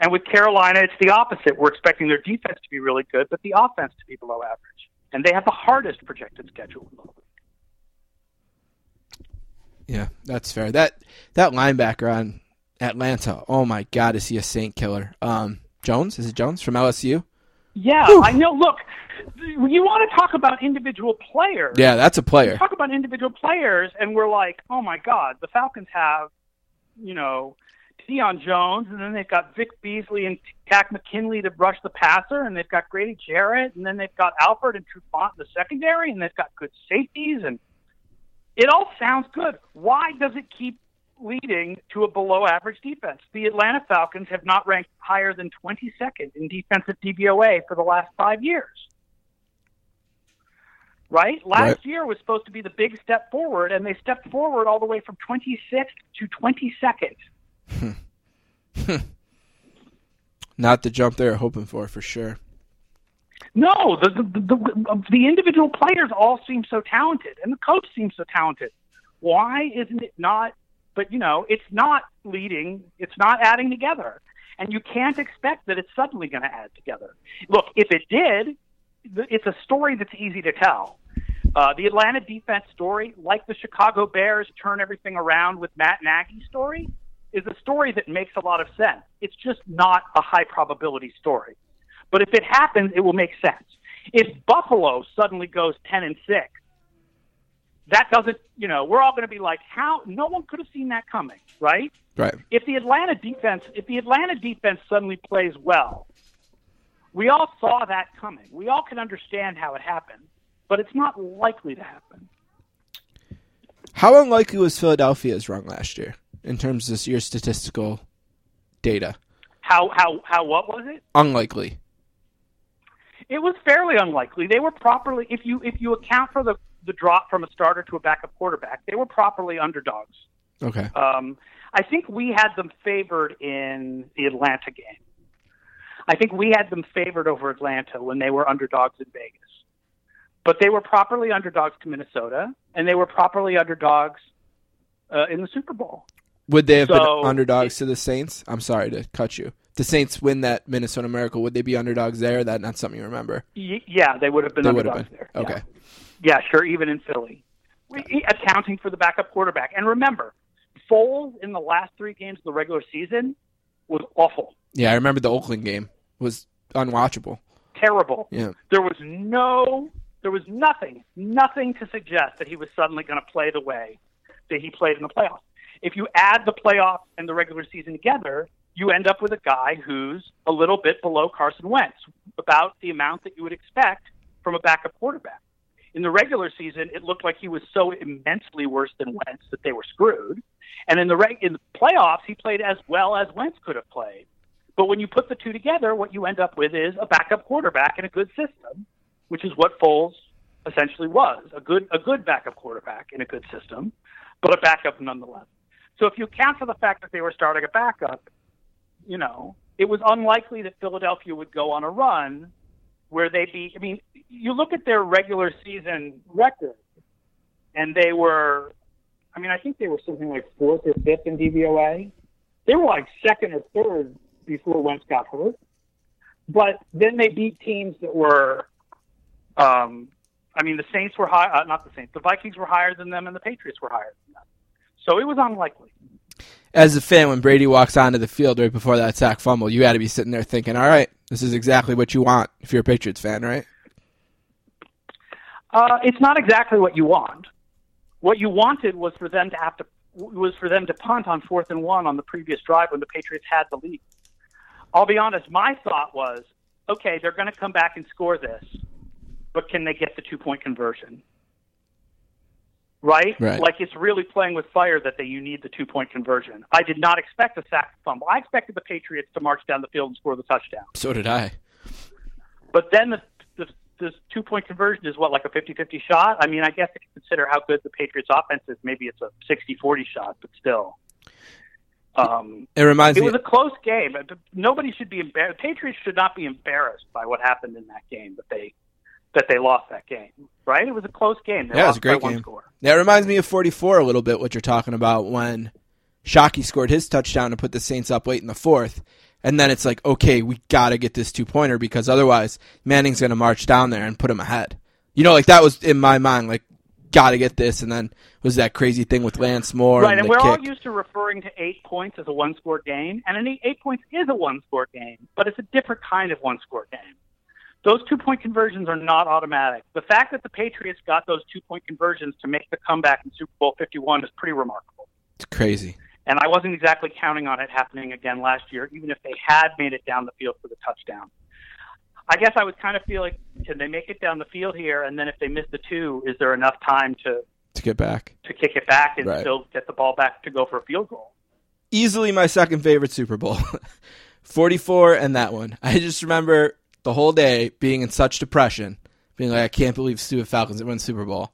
And with Carolina, it's the opposite. We're expecting their defense to be really good, but the offense to be below average. And they have the hardest projected schedule in the league. Yeah, that's fair. That that linebacker on Atlanta. Oh my God, is he a Saint killer? Um, Jones is it Jones from LSU? Yeah, I know. Look, you want to talk about individual players. Yeah, that's a player. talk about individual players, and we're like, oh my God, the Falcons have, you know, Deion Jones, and then they've got Vic Beasley and Takk McKinley to rush the passer, and they've got Grady Jarrett, and then they've got Alford and Trufant in the secondary, and they've got good safeties, and it all sounds good. Why does it keep leading to a below average defense? The Atlanta Falcons have not ranked higher than 22nd in defensive DVOA for the last five years right? Last Right. year was supposed to be the big step forward, and they stepped forward all the way from 26th to 22nd. Hmm. Not the jump they're hoping for, for sure. No, the, the the um, the individual players all seem so talented, and the coach seems so talented. Why isn't it not? But you know, it's not leading. It's not adding together, and you can't expect that it's suddenly going to add together. Look, if it did, it's a story that's easy to tell. Uh, the Atlanta defense story, like the Chicago Bears turn everything around with Matt Nagy story, is a story that makes a lot of sense. It's just not a high probability story. But if it happens, it will make sense. If Buffalo suddenly goes 10 and 6, that doesn't, you know, we're all going to be like, how? No one could have seen that coming, right? Right. If the Atlanta defense, if the Atlanta defense suddenly plays well, we all saw that coming. We all can understand how it happened, but it's not likely to happen. How unlikely was Philadelphia's run last year in terms of your statistical data? How how how what was it? Unlikely. It was fairly unlikely. They were properly if you if you account for the the drop from a starter to a backup quarterback, they were properly underdogs. Okay. Um, I think we had them favored in the Atlanta game. I think we had them favored over Atlanta when they were underdogs in Vegas. But they were properly underdogs to Minnesota, and they were properly underdogs uh, in the Super Bowl. Would they have So- been underdogs to the Saints? I'm sorry to cut you. The Saints win that Minnesota Miracle. Would they be underdogs there? That not something you remember. Y- yeah, they would have been They would have underdogs been. there. Okay. Yeah, sure, even in Philly. We- Accounting for the backup quarterback. And remember, Foles in the last three games of the regular season was awful, Yeah, I remember the Oakland game was unwatchable. terrible. Yeah. There was no, there was nothing, nothing to suggest that he was suddenly going to play the way that he played in the playoffs. If you add the playoffs and the regular season together, you end up with a guy who's a little bit below Carson Wentz, about the amount that you would expect from a backup quarterback. In the regular season, it looked like he was so immensely worse than Wentz that they were screwed. And in the reg- in the playoffs, he played as well as Wentz could have played. But when you put the two together, what you end up with is a backup quarterback in a good system, which is what Foles essentially was a good a good backup quarterback in a good system, but a backup nonetheless. So if you account for the fact that they were starting a backup, you know, it was unlikely that Philadelphia would go on a run where they'd be. I mean, you look at their regular season record, and they were. I mean, I think they were something like fourth or fifth in DVOA. They were like second or third before Wentz got hurt. But then they beat teams that were, um, I mean, the Saints were high, uh, not the Saints, the Vikings were higher than them, and the Patriots were higher than them. So it was unlikely. As a fan, when Brady walks onto the field right before that sack fumble, you got to be sitting there thinking, "All right, this is exactly what you want if you're a Patriots fan, right?" Uh, it's not exactly what you want. What you wanted was for them to have to was for them to punt on fourth and one on the previous drive when the Patriots had the lead. I'll be honest, my thought was, okay, they're going to come back and score this, but can they get the two point conversion? Right? Right. Like it's really playing with fire that they, you need the two point conversion. I did not expect a sack fumble. I expected the Patriots to march down the field and score the touchdown. So did I. But then the, the, the two point conversion is what, like a 50 50 shot? I mean, I guess if you consider how good the Patriots offense is, maybe it's a 60 40 shot, but still. Um, It reminds it me. was a close game. but Nobody should be embarrassed. Patriots should not be embarrassed by what happened in that game that they that they lost that game. Right? It was a close game. They Yeah, it was a great game. score. Yeah, it reminds me of 44 a little bit, what you're talking about when Shockey scored his touchdown to put the Saints up late in the fourth. And then it's like, okay, we got to get this two pointer because otherwise Manning's going to march down there and put him ahead. You know, like that was in my mind, like, got to get this. And then was that crazy thing with Lance Moore Right, and, and we're all used to referring to eight points as a one score game, and an eight, eight points is a one score game, but it's a different kind of one score game. Those two point conversions are not automatic. The fact that the Patriots got those two point conversions to make the comeback in Super Bowl 51 is pretty remarkable. It's crazy. And I wasn't exactly counting on it happening again last year, even if they had made it down the field for the touchdown. I guess I was kind of feeling, can they make it down the field here? And then if they miss the two, is there enough time to, To get back. to kick it back and Right. still get the ball back to go for a field goal? easily my second favorite Super Bowl. 44 and that one. I just remember the whole day being in such depression, being like, I can't believe stupid Falcons win Super Bowl.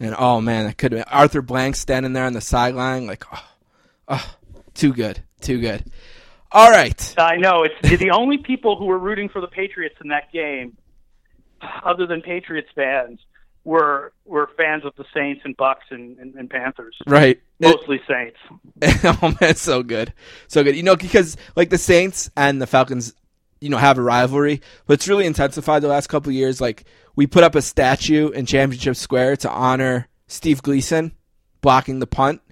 And oh man, that could have been Arthur Blank standing there on the sideline, like, oh, oh, too good, too good. All right. I know it's the only people who were rooting for the Patriots in that game, other than Patriots fans, were were fans of the Saints and Bucks and, and, and Panthers. Right. Mostly Saints. oh man, so good, so good. You know, because like the Saints and the Falcons, you know, have a rivalry, but it's really intensified the last couple of years. Like we put up a statue in Championship Square to honor Steve Gleason blocking the punt,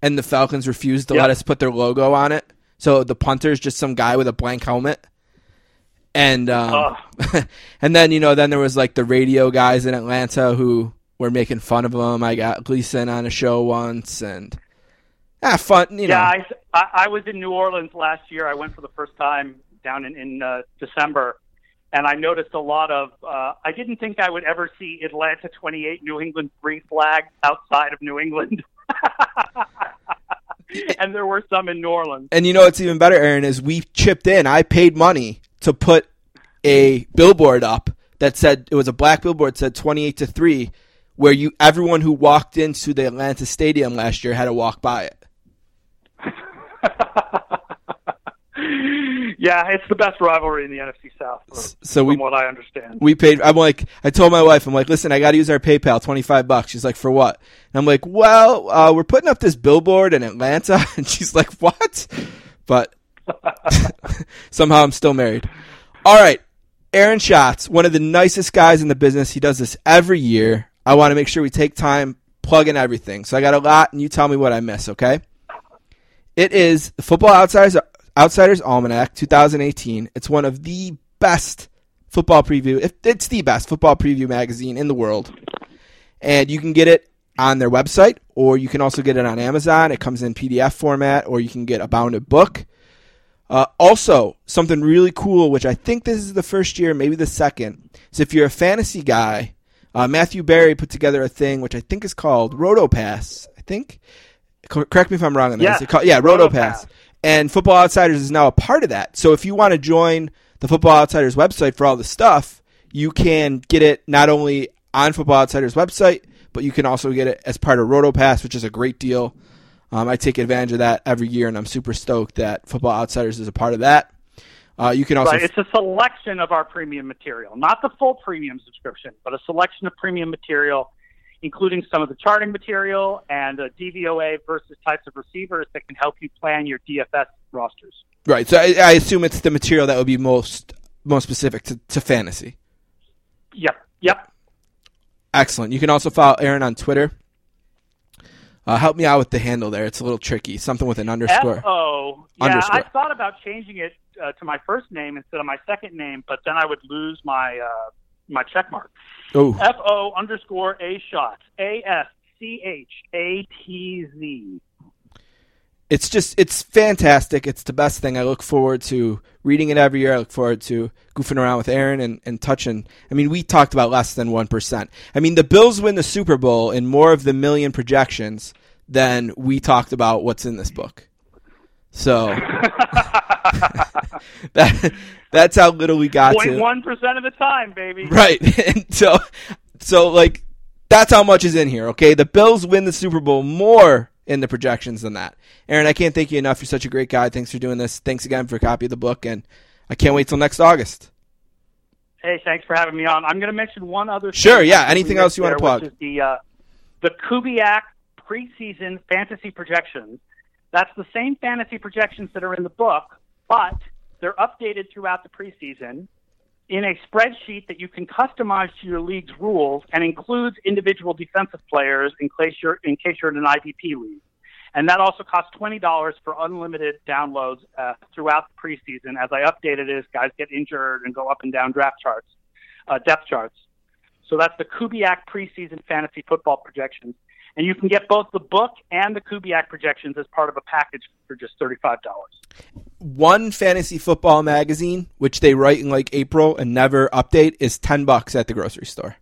and the Falcons refused to Yep. let us put their logo on it. So the punter is just some guy with a blank helmet. And um, and then you know then there was like the radio guys in Atlanta who were making fun of him. I got Gleason on a show once and ah fun you know yeah, I, I I was in New Orleans last year. I went for the first time down in in uh, December, and I noticed a lot of. Uh, I didn't think I would ever see Atlanta 28, New England three flags outside of New England. and there were some in New Orleans. And you know what's even better, Aaron, is we chipped in. I paid money to put a billboard up that said it was a black billboard said twenty eight to three, where you everyone who walked into the Atlanta Stadium last year had to walk by it. yeah, it's the best rivalry in the NFC South, from, So we from what I understand. we paid. I'm like, I told my wife, I'm like, listen, I got to use our PayPal, twenty five bucks. She's like, for what? And I'm like, well, uh, we're putting up this billboard in Atlanta, and she's like, what? But somehow I'm still married. All right, Aaron Schatz, one of the nicest guys in the business. He does this every year. I want to make sure we take time plugging everything. So I got a lot, and you tell me what I miss, okay? It is the Football Outsiders Outsiders Almanac 2018. It's one of the best football preview. It's the best football preview magazine in the world, and you can get it on their website, or you can also get it on Amazon. It comes in PDF format, or you can get a bounded book. Uh, also, something really cool, which I think this is the first year, maybe the second, is if you're a fantasy guy, uh, Matthew Berry put together a thing which I think is called RotoPass. I think. Correct me if I'm wrong on that. Yeah, Is called- yeah, RotoPass. RotoPass. And Football Outsiders is now a part of that. So if you want to join the Football Outsiders website for all the stuff, you can get it not only on Football Outsiders website, but you can also get it as part of RotoPass, which is a great deal. Um, I take advantage of that every year, and I'm super stoked that Football Outsiders is a part of that. Uh, you can also right. It's a selection of our premium material, not the full premium subscription, but a selection of premium material, including some of the charting material and uh, DVOA versus types of receivers that can help you plan your DFS rosters. Right. So I, I assume it's the material that would be most most specific to, to fantasy. Yep. Yep. Excellent. You can also follow Aaron on Twitter. Uh, help me out with the handle there. It's a little tricky. Something with an underscore. F O. Yeah, underscore. I thought about changing it uh, to my first name instead of my second name, but then I would lose my uh, my check mark. F O underscore A shot. A S C H A T Z. It's just it's fantastic. It's the best thing. I look forward to reading it every year. I look forward to goofing around with Aaron and, and touching. I mean, we talked about less than one percent. I mean, the Bills win the Super Bowl in more of the million projections than we talked about what's in this book. So that that's how little we got 0. to. One percent of the time, baby. Right. and so so like that's how much is in here. Okay, the Bills win the Super Bowl more in the projections than that. Aaron, I can't thank you enough. You're such a great guy. Thanks for doing this. Thanks again for a copy of the book, and I can't wait till next August. Hey, thanks for having me on. I'm going to mention one other. Sure. Yeah. Anything else you want to plug? The uh, the Kubiak preseason fantasy projections. That's the same fantasy projections that are in the book, but they're updated throughout the preseason in a spreadsheet that you can customize to your league's rules and includes individual defensive players in case you're in case you're in an IDP league. And that also costs twenty dollars for unlimited downloads uh, throughout the preseason. As I update it, as guys get injured and go up and down draft charts, uh, depth charts. So that's the Kubiak preseason fantasy football projections. And you can get both the book and the Kubiak projections as part of a package for just $35. One fantasy football magazine, which they write in like April and never update, is 10 bucks at the grocery store.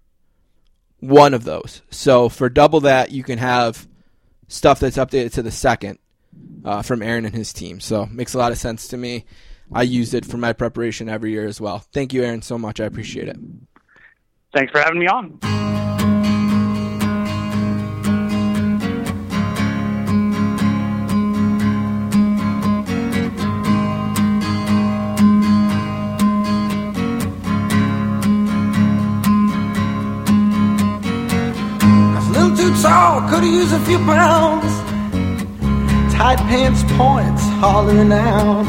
One of those. So for double that, you can have stuff that's updated to the second uh, from Aaron and his team. So makes a lot of sense to me. I used it for my preparation every year as well. Thank you, Aaron, so much. I appreciate it. Thanks for having me on. Tall, could have used a few pounds. Tight pants points, hollering out.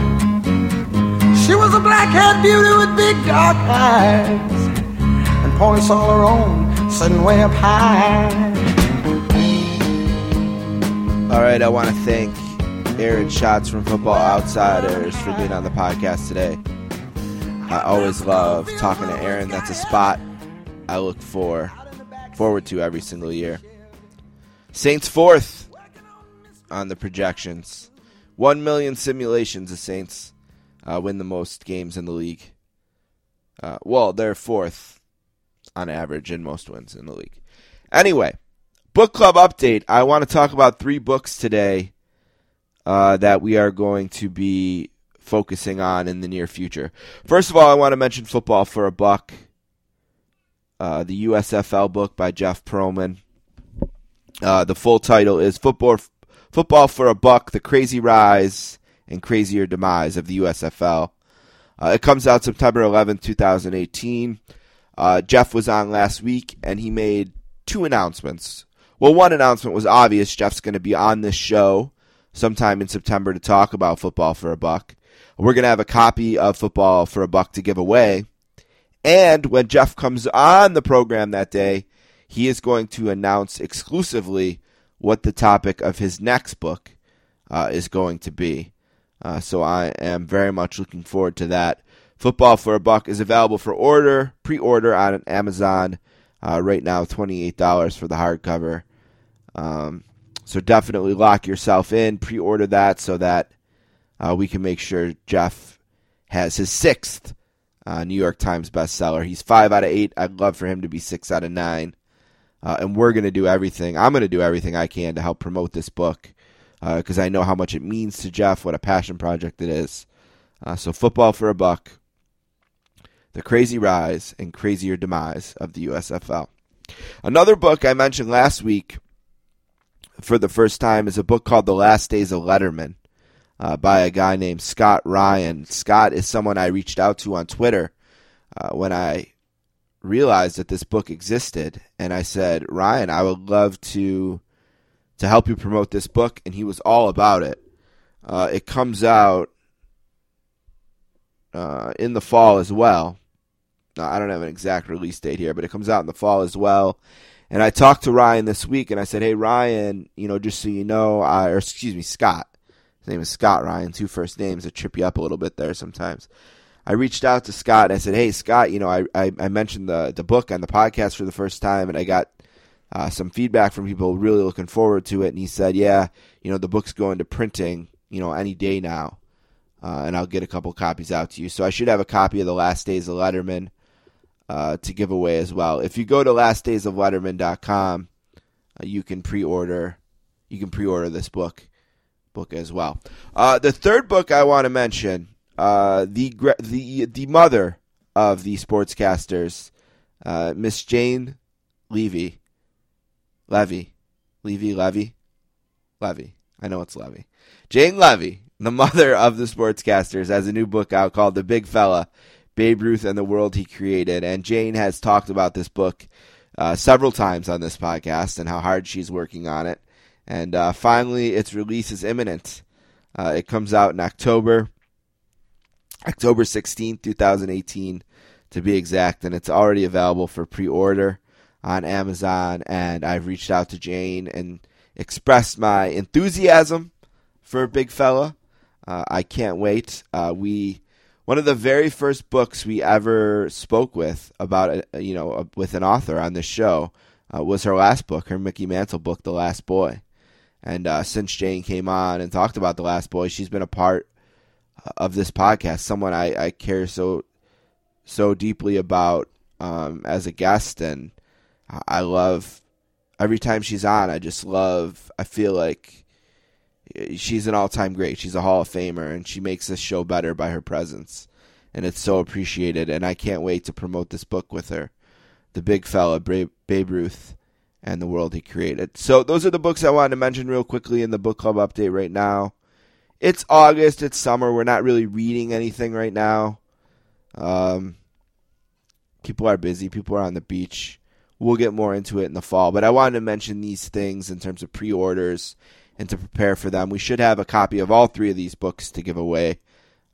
She was a black-haired beauty with big dark eyes and points all her own, sitting way up high. All right, I want to thank Aaron Schatz from Football Outsiders for being on the podcast today. I always love talking to Aaron. That's a spot I look for forward to every single year. Saints fourth on the projections. One million simulations. The Saints uh, win the most games in the league. Uh, well, they're fourth on average in most wins in the league. Anyway, book club update. I want to talk about three books today uh, that we are going to be focusing on in the near future. First of all, I want to mention Football for a Buck, uh, the USFL book by Jeff Pearlman. Uh, the full title is Football Football for a Buck: The Crazy Rise and Crazier Demise of the USFL. Uh, it comes out September 11, 2018. Uh, Jeff was on last week and he made two announcements. Well, one announcement was obvious. Jeff's going to be on this show sometime in September to talk about Football for a Buck. We're going to have a copy of Football for a Buck to give away. And when Jeff comes on the program that day, he is going to announce exclusively what the topic of his next book uh, is going to be. Uh, so I am very much looking forward to that. Football for a Buck is available for order, pre-order on Amazon uh, right now, twenty-eight dollars for the hardcover. Um, so definitely lock yourself in, pre-order that so that uh, we can make sure Jeff has his sixth uh, New York Times bestseller. He's five out of eight. I'd love for him to be six out of nine. Uh, and we're going to do everything. I'm going to do everything I can to help promote this book because uh, I know how much it means to Jeff, what a passion project it is. Uh, so, Football for a Buck, the crazy rise and crazier demise of the USFL. Another book I mentioned last week for the first time is a book called The Last Days of Letterman uh, by a guy named Scott Ryan. Scott is someone I reached out to on Twitter uh, when I realized that this book existed, and I said, Ryan, I would love to to help you promote this book, and he was all about it. Uh, it comes out uh, in the fall as well. I don't have an exact release date here, but it comes out in the fall as well. And I talked to Ryan this week, and I said, "Hey, Ryan, you know, just so you know, I, or excuse me, Scott. His name is Scott Ryan. Two first names that trip you up a little bit there sometimes." I reached out to Scott and I said, "Hey, Scott, you know, I, I, I mentioned the the book on the podcast for the first time, and I got uh, some feedback from people really looking forward to it." And he said, "Yeah, you know, the book's going to printing, you know, any day now, uh, and I'll get a couple copies out to you. So I should have a copy of the Last Days of Letterman uh, to give away as well. If you go to lastdaysofletterman.com, uh, you can pre-order you can pre-order this book book as well. Uh, the third book I want to mention uh, the the the mother of the sportscasters, uh, Miss Jane Leavy, Levy, Levy, Levy, Levy. I know it's Levy. Jane Leavy, the mother of the sportscasters, has a new book out called The Big Fella: Babe Ruth and the World He Created. And Jane has talked about this book uh, several times on this podcast and how hard she's working on it. And uh, finally, its release is imminent. Uh, it comes out in October. October 16th, 2018 to be exact, and it's already available for pre-order on Amazon. And I've reached out to Jane and expressed my enthusiasm for Big Fella. Uh, I can't wait. Uh, we one of the very first books we ever spoke with about a, you know a, with an author on this show uh, was her last book, her Mickey Mantle book, The Last Boy. And uh, since Jane came on and talked about The Last Boy, she's been a part of this podcast, someone I, I care so so deeply about um, as a guest, and I love every time she's on. I just love. I feel like she's an all-time great. She's a Hall of Famer, and she makes this show better by her presence, and it's so appreciated. And I can't wait to promote this book with her, the big fella, Babe Ruth, and the world he created. So those are the books I wanted to mention real quickly in the book club update right now it's August, it's summer. We're not really reading anything right now. Um, people are busy. People are on the beach. We'll get more into it in the fall. But I wanted to mention these things in terms of pre orders and to prepare for them. We should have a copy of all three of these books to give away.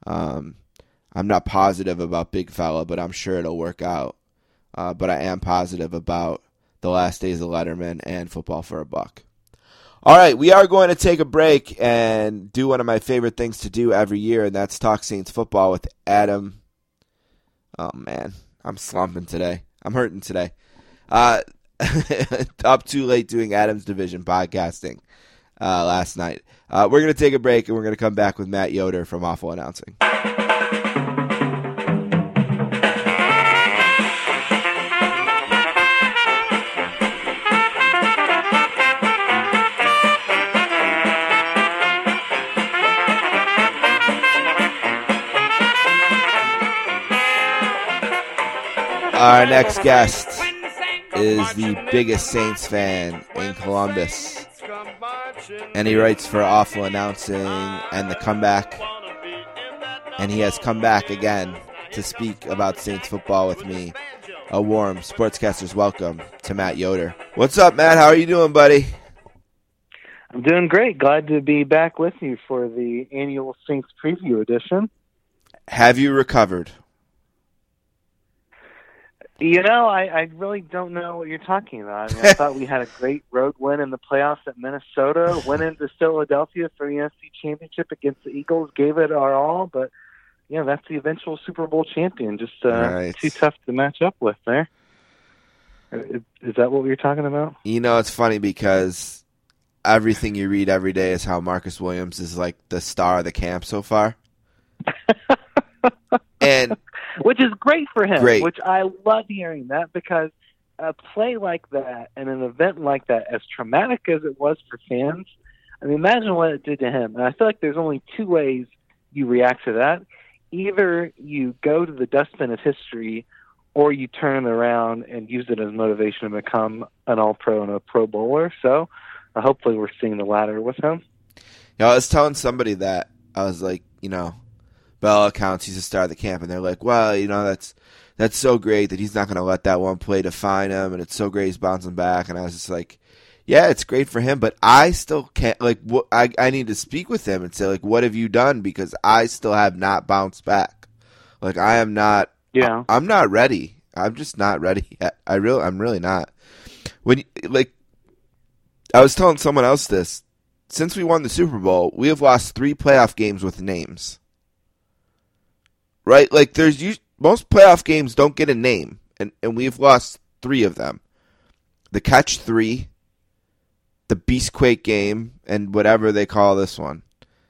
Um, I'm not positive about Big Fella, but I'm sure it'll work out. Uh, but I am positive about The Last Days of Letterman and Football for a Buck. All right, we are going to take a break and do one of my favorite things to do every year, and that's talk Saints football with Adam. Oh man, I'm slumping today. I'm hurting today. Uh, up too late doing Adam's Division podcasting uh, last night. Uh, we're going to take a break, and we're going to come back with Matt Yoder from Awful Announcing. Our next guest is the biggest Saints fan in Columbus. And he writes for Awful Announcing and The Comeback. And he has come back again to speak about Saints football with me. A warm sportscaster's welcome to Matt Yoder. What's up, Matt? How are you doing, buddy? I'm doing great. Glad to be back with you for the annual Saints preview edition. Have you recovered? You know, I, I really don't know what you're talking about. I, mean, I thought we had a great road win in the playoffs at Minnesota, went into Philadelphia for the NFC Championship against the Eagles, gave it our all, but yeah, that's the eventual Super Bowl champion. Just uh, right. too tough to match up with there. Is, is that what you're talking about? You know, it's funny because everything you read every day is how Marcus Williams is like the star of the camp so far. and which is great for him. Great. Which I love hearing that because a play like that and an event like that, as traumatic as it was for fans, I mean, imagine what it did to him. And I feel like there's only two ways you react to that. Either you go to the dustbin of history, or you turn it around and use it as motivation to become an All Pro and a Pro Bowler. So uh, hopefully, we're seeing the latter with him. Yeah, I was telling somebody that I was like, you know, by all accounts, he's a star of the camp, and they're like, well, you know, that's that's so great that he's not going to let that one play define him, and it's so great he's bouncing back. And I was just like, yeah, it's great for him, but I still can't. Like, what, I I need to speak with him and say, like, what have you done? Because I still have not bounced back. Like, I am not. Yeah, I, am not ready. I'm just not ready yet. I really, I'm really not. When like, I was telling someone else this. Since we won the Super Bowl, we have lost three playoff games with names. Right? Like, there's you, most playoff games don't get a name, and, and we've lost three of them. The catch three, the Beastquake game, and whatever they call this one.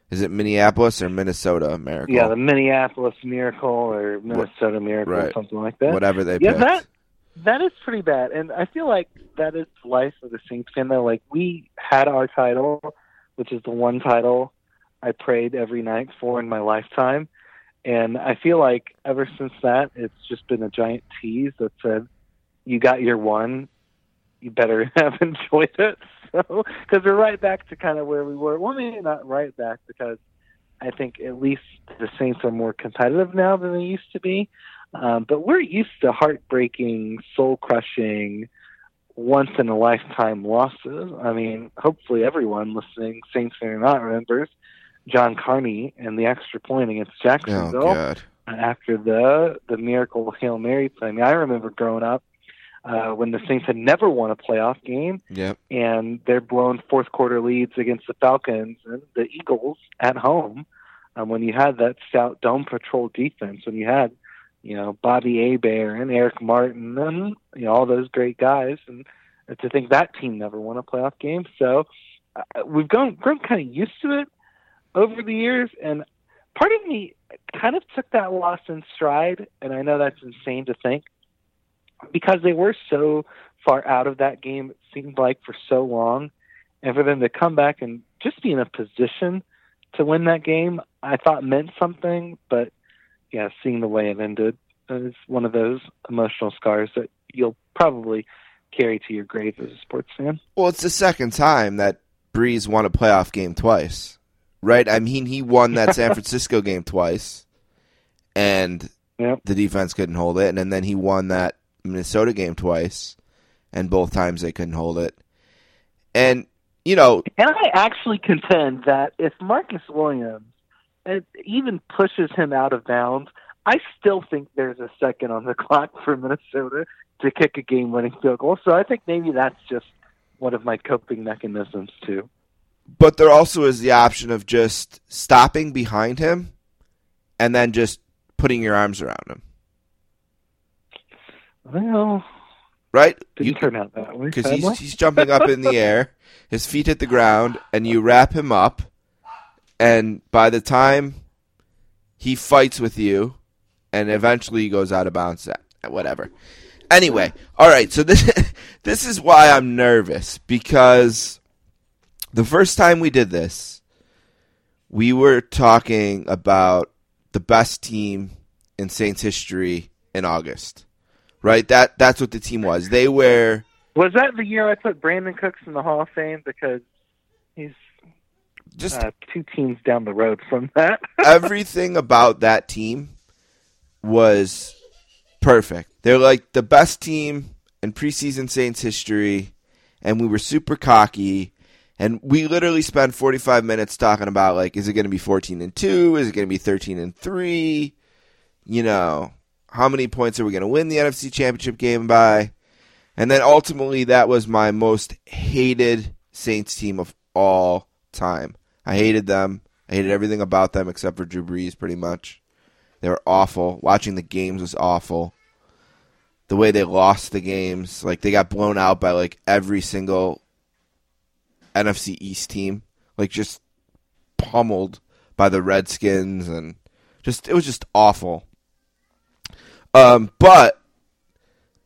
Is it Minneapolis or Minnesota Miracle? Yeah, the Minneapolis Miracle or Minnesota Miracle, right. something like that. Whatever they yeah, picked. that that is pretty bad, and I feel like that is life of the Saints fan. Though, like we had our title, which is the one title I prayed every night for in my lifetime, and I feel like ever since that, it's just been a giant tease that said, "You got your one, you better have enjoyed it." So, because we're right back to kind of where we were. Well, maybe not right back because I think at least the Saints are more competitive now than they used to be. Um, but we're used to heartbreaking, soul crushing, once in a lifetime losses. I mean, hopefully everyone listening, Saints fan or not, remembers John Carney and the extra point against Oh Jacksonville God. after the the miracle hail mary play. I mean, I remember growing up uh, when the Saints had never won a playoff game, Yep. and they're blown fourth quarter leads against the Falcons and the Eagles at home. Um, when you had that stout dome patrol defense, when you had you know Bobby Hebert and Eric Martin and you know all those great guys, and to think that team never won a playoff game, so uh, we've gone grown kind of used to it over the years, and part of me kind of took that loss in stride, and I know that's insane to think because they were so far out of that game, it seemed like for so long, and for them to come back and just be in a position to win that game, I thought meant something. But yeah, seeing the way it ended is one of those emotional scars that you'll probably carry to your grave as a sports fan. Well, it's the second time that Brees won a playoff game twice, right? I mean, he won that San Francisco game twice, and Yep. the defense couldn't hold it, and then he won that Minnesota game twice, and both times they couldn't hold it. And you know, And I actually contend that if Marcus Williams even pushes him out of bounds, I still think there's a second on the clock for Minnesota to kick a game winning field goal. So I think maybe that's just one of my coping mechanisms too. But there also is the option of just stopping behind him, and then just putting your arms around him, Well, right? didn't You- turn out that way. because he's he's jumping up in the air, his feet hit the ground, and you wrap him up, and by the time he fights with you, and eventually he goes out of bounds, eh, whatever. Anyway, all right. So this this is why I'm nervous because the first time we did this, we were talking about the best team in Saints history in August. Right? That that's what the team was. They were Was that the year I put Brandin Cooks in the Hall of Fame because he's just uh, two teams down the road from that? everything about that team was perfect. They're like the best team in preseason Saints history, and we were super cocky. And we literally spent 45 minutes talking about like, is it going to be 14 and two? Is it going to be 13 and three? You know, how many points are we going to win the NFC Championship game by? And then ultimately, that was my most hated Saints team of all time. I hated them. I hated everything about them except for Drew Brees, pretty much. They were awful. Watching the games was awful. The way they lost the games, like they got blown out by like every single NFC East team, like just pummeled by the Redskins, and just it was just awful. Um, but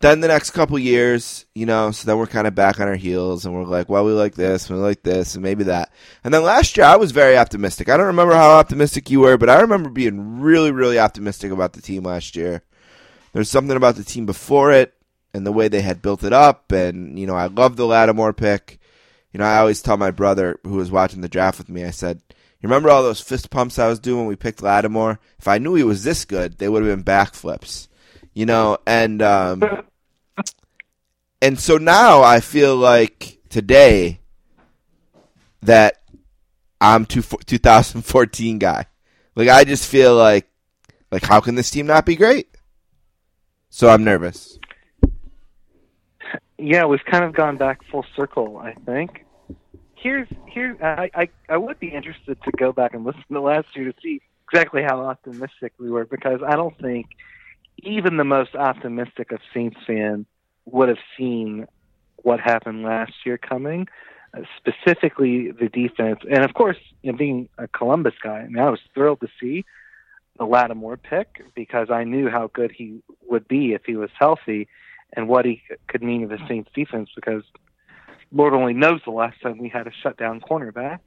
then the next couple years, you know, so then we're kind of back on our heels and we're like, well, we like this, we like this, and maybe that. And then last year, I was very optimistic. I don't remember how optimistic you were, but I remember being really, really optimistic about the team last year. There's something about the team before it and the way they had built it up. And, you know, I love the Lattimore pick. You know, I always tell my brother who was watching the draft with me, I said, you remember all those fist pumps I was doing when we picked Lattimore? If I knew he was this good, they would have been backflips. You know, and um, and so now I feel like today that I'm two, 2014 guy. Like I just feel like like how can this team not be great? So I'm nervous. Yeah, we've kind of gone back full circle. I think. Here's here. I, I I would be interested to go back and listen to last year to see exactly how optimistic we were because I don't think even the most optimistic of Saints fans would have seen what happened last year coming. Uh, specifically, the defense, and of course, you know, being a Columbus guy, I, mean, I was thrilled to see the Lattimore pick because I knew how good he would be if he was healthy and what he could mean to the Saints defense because Lord only knows the last time we had a shutdown cornerback.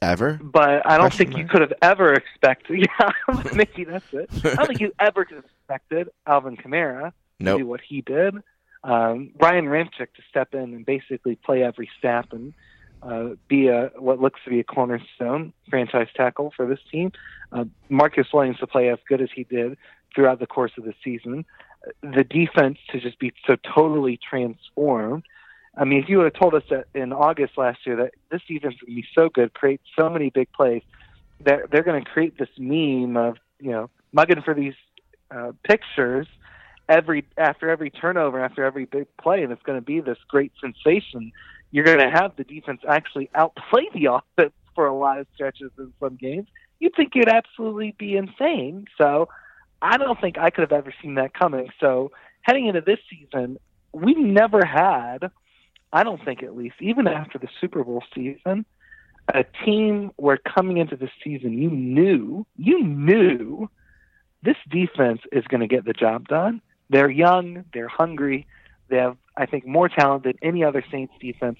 Ever? But I don't Question think you could have ever expected. Yeah, maybe that's it. I don't think you ever could have expected Alvin Kamara to do what he did. Um, Ryan Ramczyk to step in and basically play every snap and uh, be a what looks to be a cornerstone franchise tackle for this team. Uh, Marcus Williams to play as good as he did throughout the course of the season. The defense to just be so totally transformed. I mean, if you would have told us that in August last year that this defense would be so good, create so many big plays, they're they're going to create this meme of you know mugging for these uh, pictures every after every turnover, after every big play, and it's going to be this great sensation. You're going to have the defense actually outplay the offense for a lot of stretches in some games. You'd think it'd absolutely be insane. So I don't think I could have ever seen that coming. So heading into this season, we never had, I don't think at least, even after the Super Bowl season, a team where coming into the season you knew, you knew this defense is going to get the job done. They're young, they're hungry, they have, I think, more talent than any other Saints defense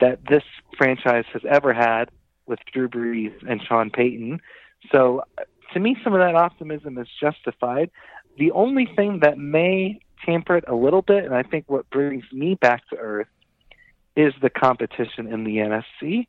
that this franchise has ever had with Drew Brees and Sean Payton. So, to me, some of that optimism is justified. The only thing that may tamper it a little bit, and I think what brings me back to earth, is the competition in the NFC.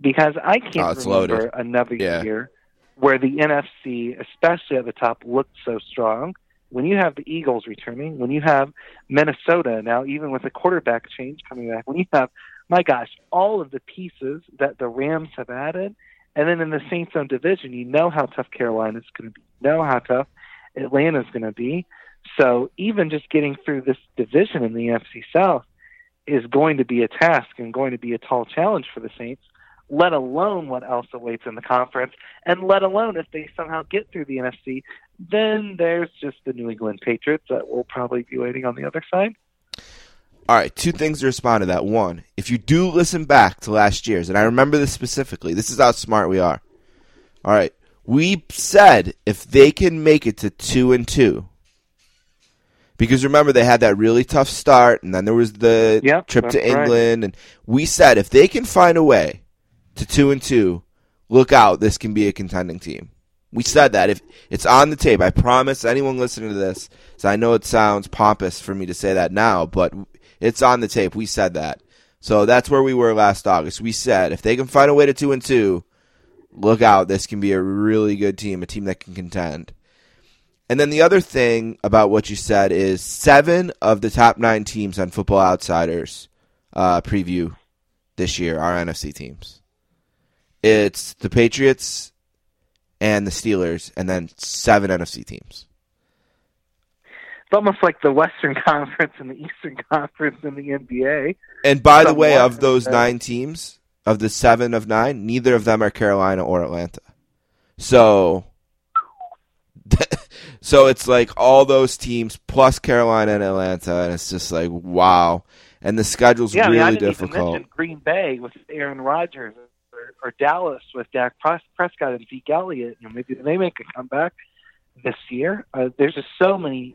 Because I Oh, can't it's remember loaded. another Yeah. year where the NFC, especially at the top, looked so strong. When you have the Eagles returning, when you have Minnesota now, even with a quarterback change coming back, when you have, my gosh, all of the pieces that the Rams have added, and then in the Saints' own division, you know how tough Carolina's going to be, you know how tough Atlanta's going to be. So even just getting through this division in the NFC South is going to be a task and going to be a tall challenge for the Saints let alone what else awaits in the conference, and let alone if they somehow get through the NFC, then there's just the New England Patriots that will probably be waiting on the other side. All right, two things to respond to that. One, if you do listen back to last year's, and I remember this specifically, this is how smart we are. All right, we said if they can make it to two and two, because remember they had that really tough start, and then there was the Yep, trip to that's right. England, and we said if they can find a way to two and two, look out, this can be a contending team. We said that. If it's on the tape, I promise anyone listening to this. So I know it sounds pompous for me to say that now, but it's on the tape. We said that. So that's where we were last August. We said if they can find a way to two and two, look out. This can be a really good team, a team that can contend. And then the other thing about what you said is seven of the top nine teams on Football Outsiders uh, preview this year are NFC teams. It's the Patriots and the Steelers, and then seven NFC teams. It's almost like the Western Conference and the Eastern Conference in the NBA. And by the way, of those nine teams, of the seven of nine, neither of them are Carolina or Atlanta. So, so it's like all those teams plus Carolina and Atlanta, and it's just like wow. And the schedule's yeah, I mean, I really didn't even difficult. mention Green Bay with Aaron Rodgers or, or Dallas with Dak Prescott and Zeke Elliott. You know, maybe they make a comeback this year. Uh, there's just so many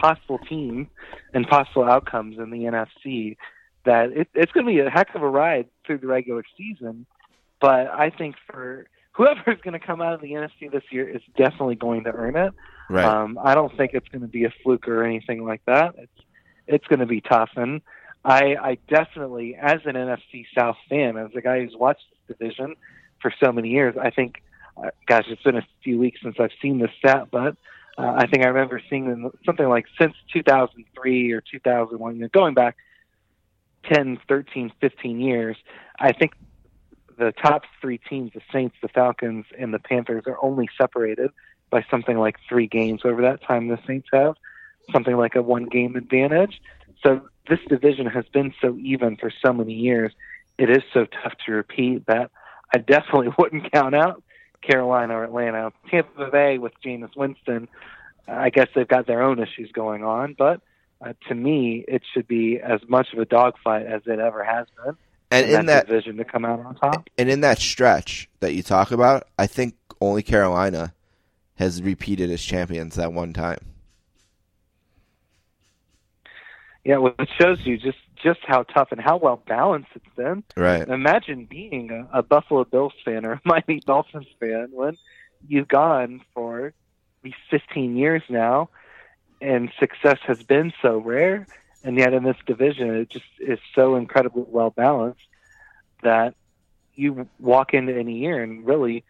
possible teams and possible outcomes in the NFC that it, it's going to be a heck of a ride through the regular season. But I think for whoever's going to come out of the NFC this year is definitely going to earn it. Right. Um, I don't think it's going to be a fluke or anything like that. It's it's going to be tough, and I, I definitely, as an NFC South fan, as a guy who's watched this division for so many years, I think, gosh, it's been a few weeks since I've seen this stat, but uh, I think I remember seeing them something like since 2003 or 2001, you know, going back 10, 13, 15 years, I think the top three teams, the Saints, the Falcons, and the Panthers, are only separated by something like three games over that time. The Saints have something like a one game advantage. So this division has been so even for so many years. It is so tough to repeat that I definitely wouldn't count out Carolina or Atlanta. Tampa Bay with Jameis Winston, I guess they've got their own issues going on, but uh, to me, it should be as much of a dogfight as it ever has been. And in, in that, division to come out on top. And in that stretch that you talk about, I think only Carolina has repeated as champions that one time. Yeah, well, it shows you just just how tough and how well balanced it's been. Right. Imagine being a, a Buffalo Bills fan or a Miami Dolphins fan when you've gone for these 15 years now, and success has been so rare, and yet in this division, it just is so incredibly well balanced that you walk into any year and really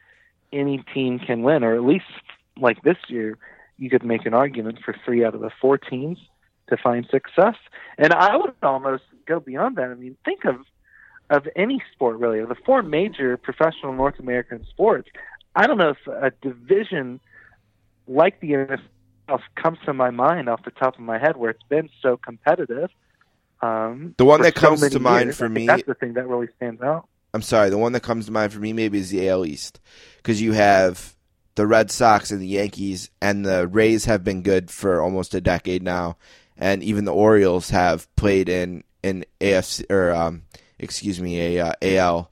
any team can win, or at least like this year, you could make an argument for three out of the four teams to find success. And I would almost go beyond that. I mean, think of of any sport really, of the four major professional North American sports. I don't know if a division like the NFL comes to my mind off the top of my head where it's been so competitive. Um, the one that comes to mind years. for me, that's the thing that really stands out. I'm sorry, the one that comes to mind for me maybe is the AL East because you have the Red Sox and the Yankees, and the Rays have been good for almost a decade now, and even the Orioles have played in an AFC or um, excuse me a uh, AL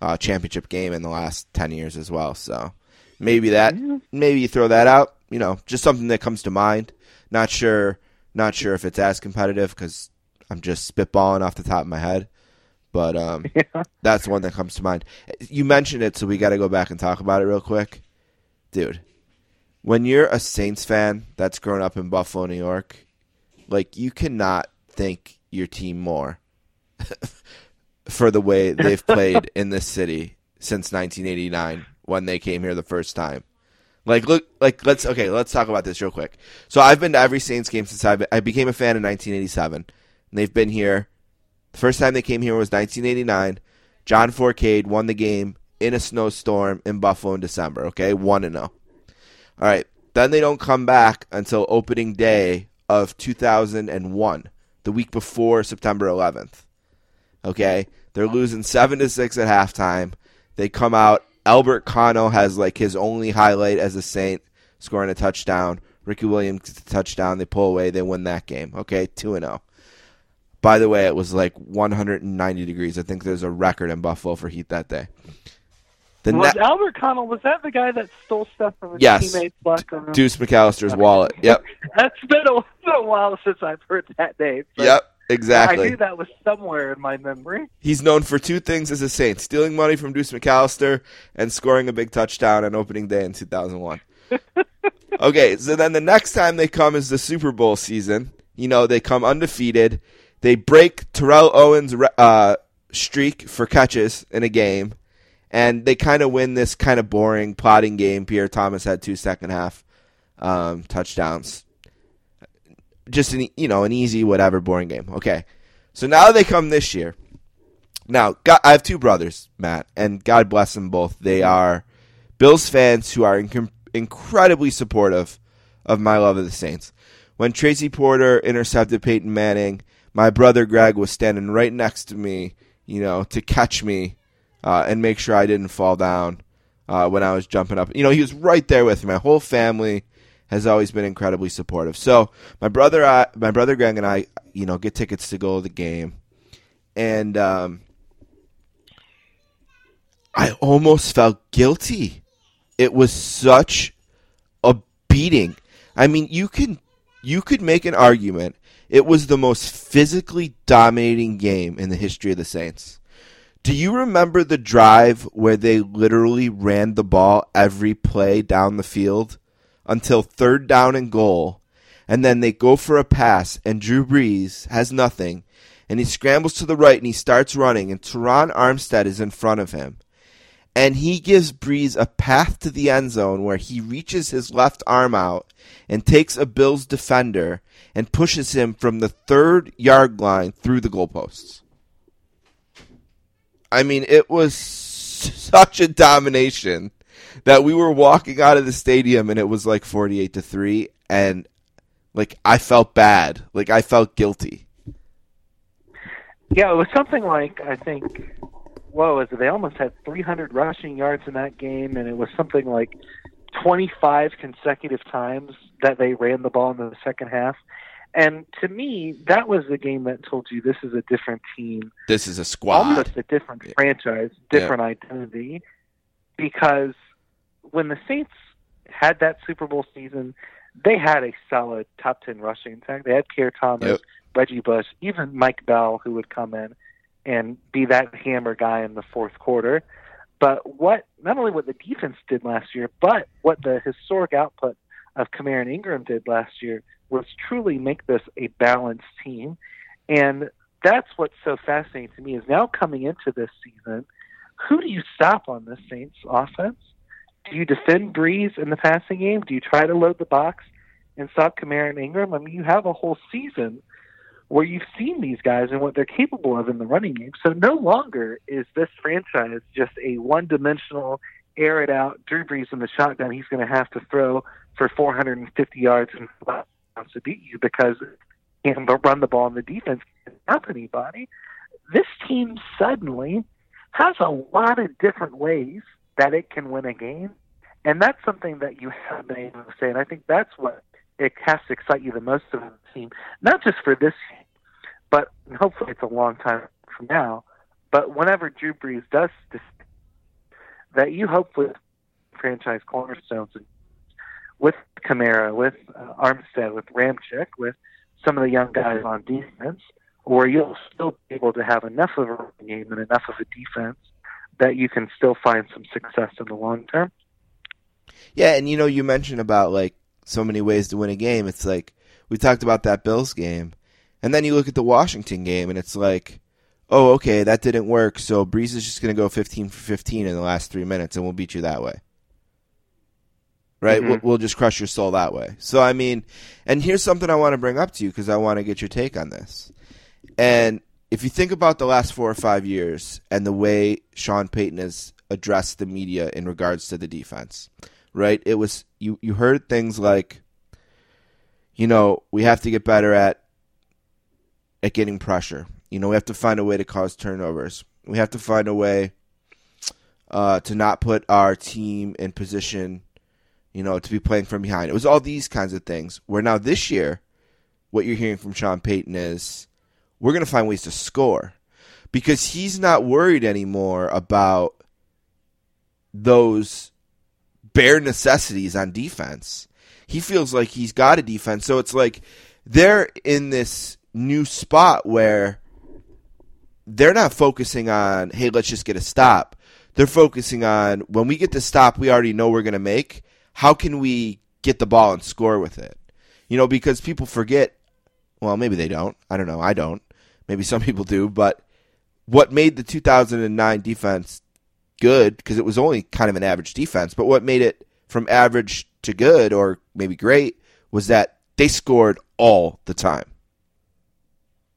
uh, championship game in the last ten years as well. So maybe that maybe you throw that out. You know, just something that comes to mind. Not sure, not sure if it's as competitive because I'm just spitballing off the top of my head. But um, Yeah. that's one that comes to mind. You mentioned it, so we got to go back and talk about it real quick, dude. When you're a Saints fan that's grown up in Buffalo, New York, like you cannot thank your team more for the way they've played in this city since 1989 when they came here the first time. Like look, like let's okay, let's talk about this real quick. So I've been to every Saints game since I I became a fan in 1987, and they've been here. The first time they came here was 1989. John Fourcade won the game in a snowstorm in Buffalo in December. Okay, one and zero. All right, then they don't come back until opening day of 2001, the week before September 11th. Okay, they're losing seven to six at halftime. They come out. Albert Connell has like his only highlight as a Saint, scoring a touchdown. Ricky Williams touchdown. They pull away. They win that game. Okay, two and zero. By the way, it was like 190 degrees. I think there's a record in Buffalo for heat that day. The was ne- Albert Connell was that the guy that stole stuff from his Yes. teammates back on Deuce McAllister's wallet. Yep, That's been a, a while since I've heard that name. Yep. Exactly. I knew that was somewhere in my memory. He's known for two things as a Saint: stealing money from Deuce McAllister and scoring a big touchdown on opening day in 2001. okay, so then the next time they come is the Super Bowl season. You know, they come undefeated. They break Terrell Owens' uh, streak for catches in a game, and they kind of win this kind of boring, plotting game. Pierre Thomas had two second half um, touchdowns. Just an you know an easy whatever boring game. Okay, so now they come this year. Now, God, I have two brothers, Matt, and God bless them both. They are Bills fans who are inc- incredibly supportive of my love of the Saints. When Tracy Porter intercepted Peyton Manning, my brother Greg was standing right next to me, you know, to catch me uh, and make sure I didn't fall down uh, when I was jumping up. You know, he was right there with me. My whole family has always been incredibly supportive. So my brother, I, my brother Greg, and I, you know, get tickets to go to the game, and um, I almost felt guilty. It was such a beating. I mean, you can you could make an argument it was the most physically dominating game in the history of the Saints. Do you remember the drive where they literally ran the ball every play down the field until third down and goal, and then they go for a pass, and Drew Brees has nothing, and he scrambles to the right and he starts running, and Terron Armstead is in front of him. And he gives Brees a path to the end zone where he reaches his left arm out and takes a Bills defender and pushes him from the third yard line through the goalposts. I mean, it was such a domination that we were walking out of the stadium and it was like 48 to 3 and like I felt bad. Like I felt guilty. Yeah, it was something like I think what was it? They almost had 300 rushing yards in that game, and it was something like 25 consecutive times that they ran the ball in the second half. And to me, that was the game that told you this is a different team. This is a squad. Almost a different Yeah. franchise, different identity. Because when the Saints had that Super Bowl season, they had a solid top 10 rushing attack. They had Pierre Thomas, Yep. Reggie Bush, even Mike Bell, who would come in and be that hammer guy in the fourth quarter. But what not only what the defense did last year, but what the historic output of Kamara and Ingram did last year was truly make this a balanced team. And that's what's so fascinating to me is now coming into this season, who do you stop on this Saints offense? Do you defend Brees in the passing game? Do you try to load the box and stop Kamara and Ingram? I mean, you have a whole season where you've seen these guys and what they're capable of in the running game. So no longer is this franchise just a one-dimensional, air it out, Drew Brees in the shotgun. He's going to have to throw for 450 yards and touchdowns to beat you because he can run the ball and the defense can't help anybody. This team suddenly has a lot of different ways that it can win a game, and that's something that you haven't been able to say. And I think that's what it has to excite you the most about the team, not just for this year, but hopefully it's a long time from now. But whenever Drew Brees does this, that you hopefully franchise cornerstones with Kamara, with uh, Armstead, with Ramczyk, with some of the young guys on defense, where you'll still be able to have enough of a game and enough of a defense that you can still find some success in the long term. Yeah, and you know, you mentioned about like so many ways to win a game. It's like we talked about that Bills game, and then you look at the Washington game, and it's like, oh, okay, that didn't work. So Brees is just going to go 15 for 15 in the last three minutes, and we'll beat you that way. Right? Mhm. We'll, we'll just crush your soul that way. So, I mean, and here's something I want to bring up to you because I want to get your take on this. And if you think about the last four or five years and the way Sean Payton has addressed the media in regards to the defense, right? It was you you heard things like you know, we have to get better at at getting pressure. You know, we have to find a way to cause turnovers. We have to find a way uh, to not put our team in position, you know, to be playing from behind. It was all these kinds of things. Where now this year, what you're hearing from Sean Payton is we're going to find ways to score because he's not worried anymore about those bare necessities on defense. He feels like he's got a defense. So it's like they're in this new spot where they're not focusing on, hey, let's just get a stop. They're focusing on when we get the stop we already know we're going to make, how can we get the ball and score with it? You know, because people forget, well, maybe they don't. I don't know. I don't. Maybe some people do. But what made the 2009 defense good, because it was only kind of an average defense, but what made it from average to good or maybe great was that they scored all the time.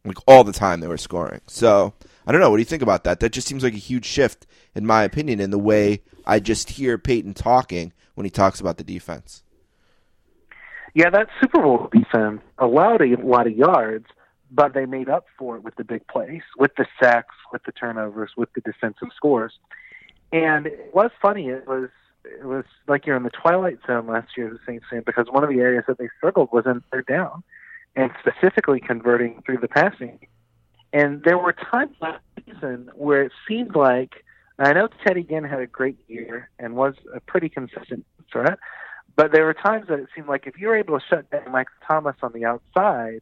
Like all the time they were scoring. So I don't know. What do you think about that? That just seems like a huge shift, in my opinion, in the way I just hear Payton talking when he talks about the defense. Yeah, that Super Bowl defense allowed a lot of yards, but they made up for it with the big plays, with the sacks, with the turnovers, with the defensive scores. And it was funny. It was it was like you're in the twilight zone last year as a Saints fan because one of the areas that they struggled was in third down, and specifically converting through the passing. And there were times last season where it seemed like I know Teddy Ginn had a great year and was a pretty consistent threat, but there were times that it seemed like if you were able to shut down Mike Thomas on the outside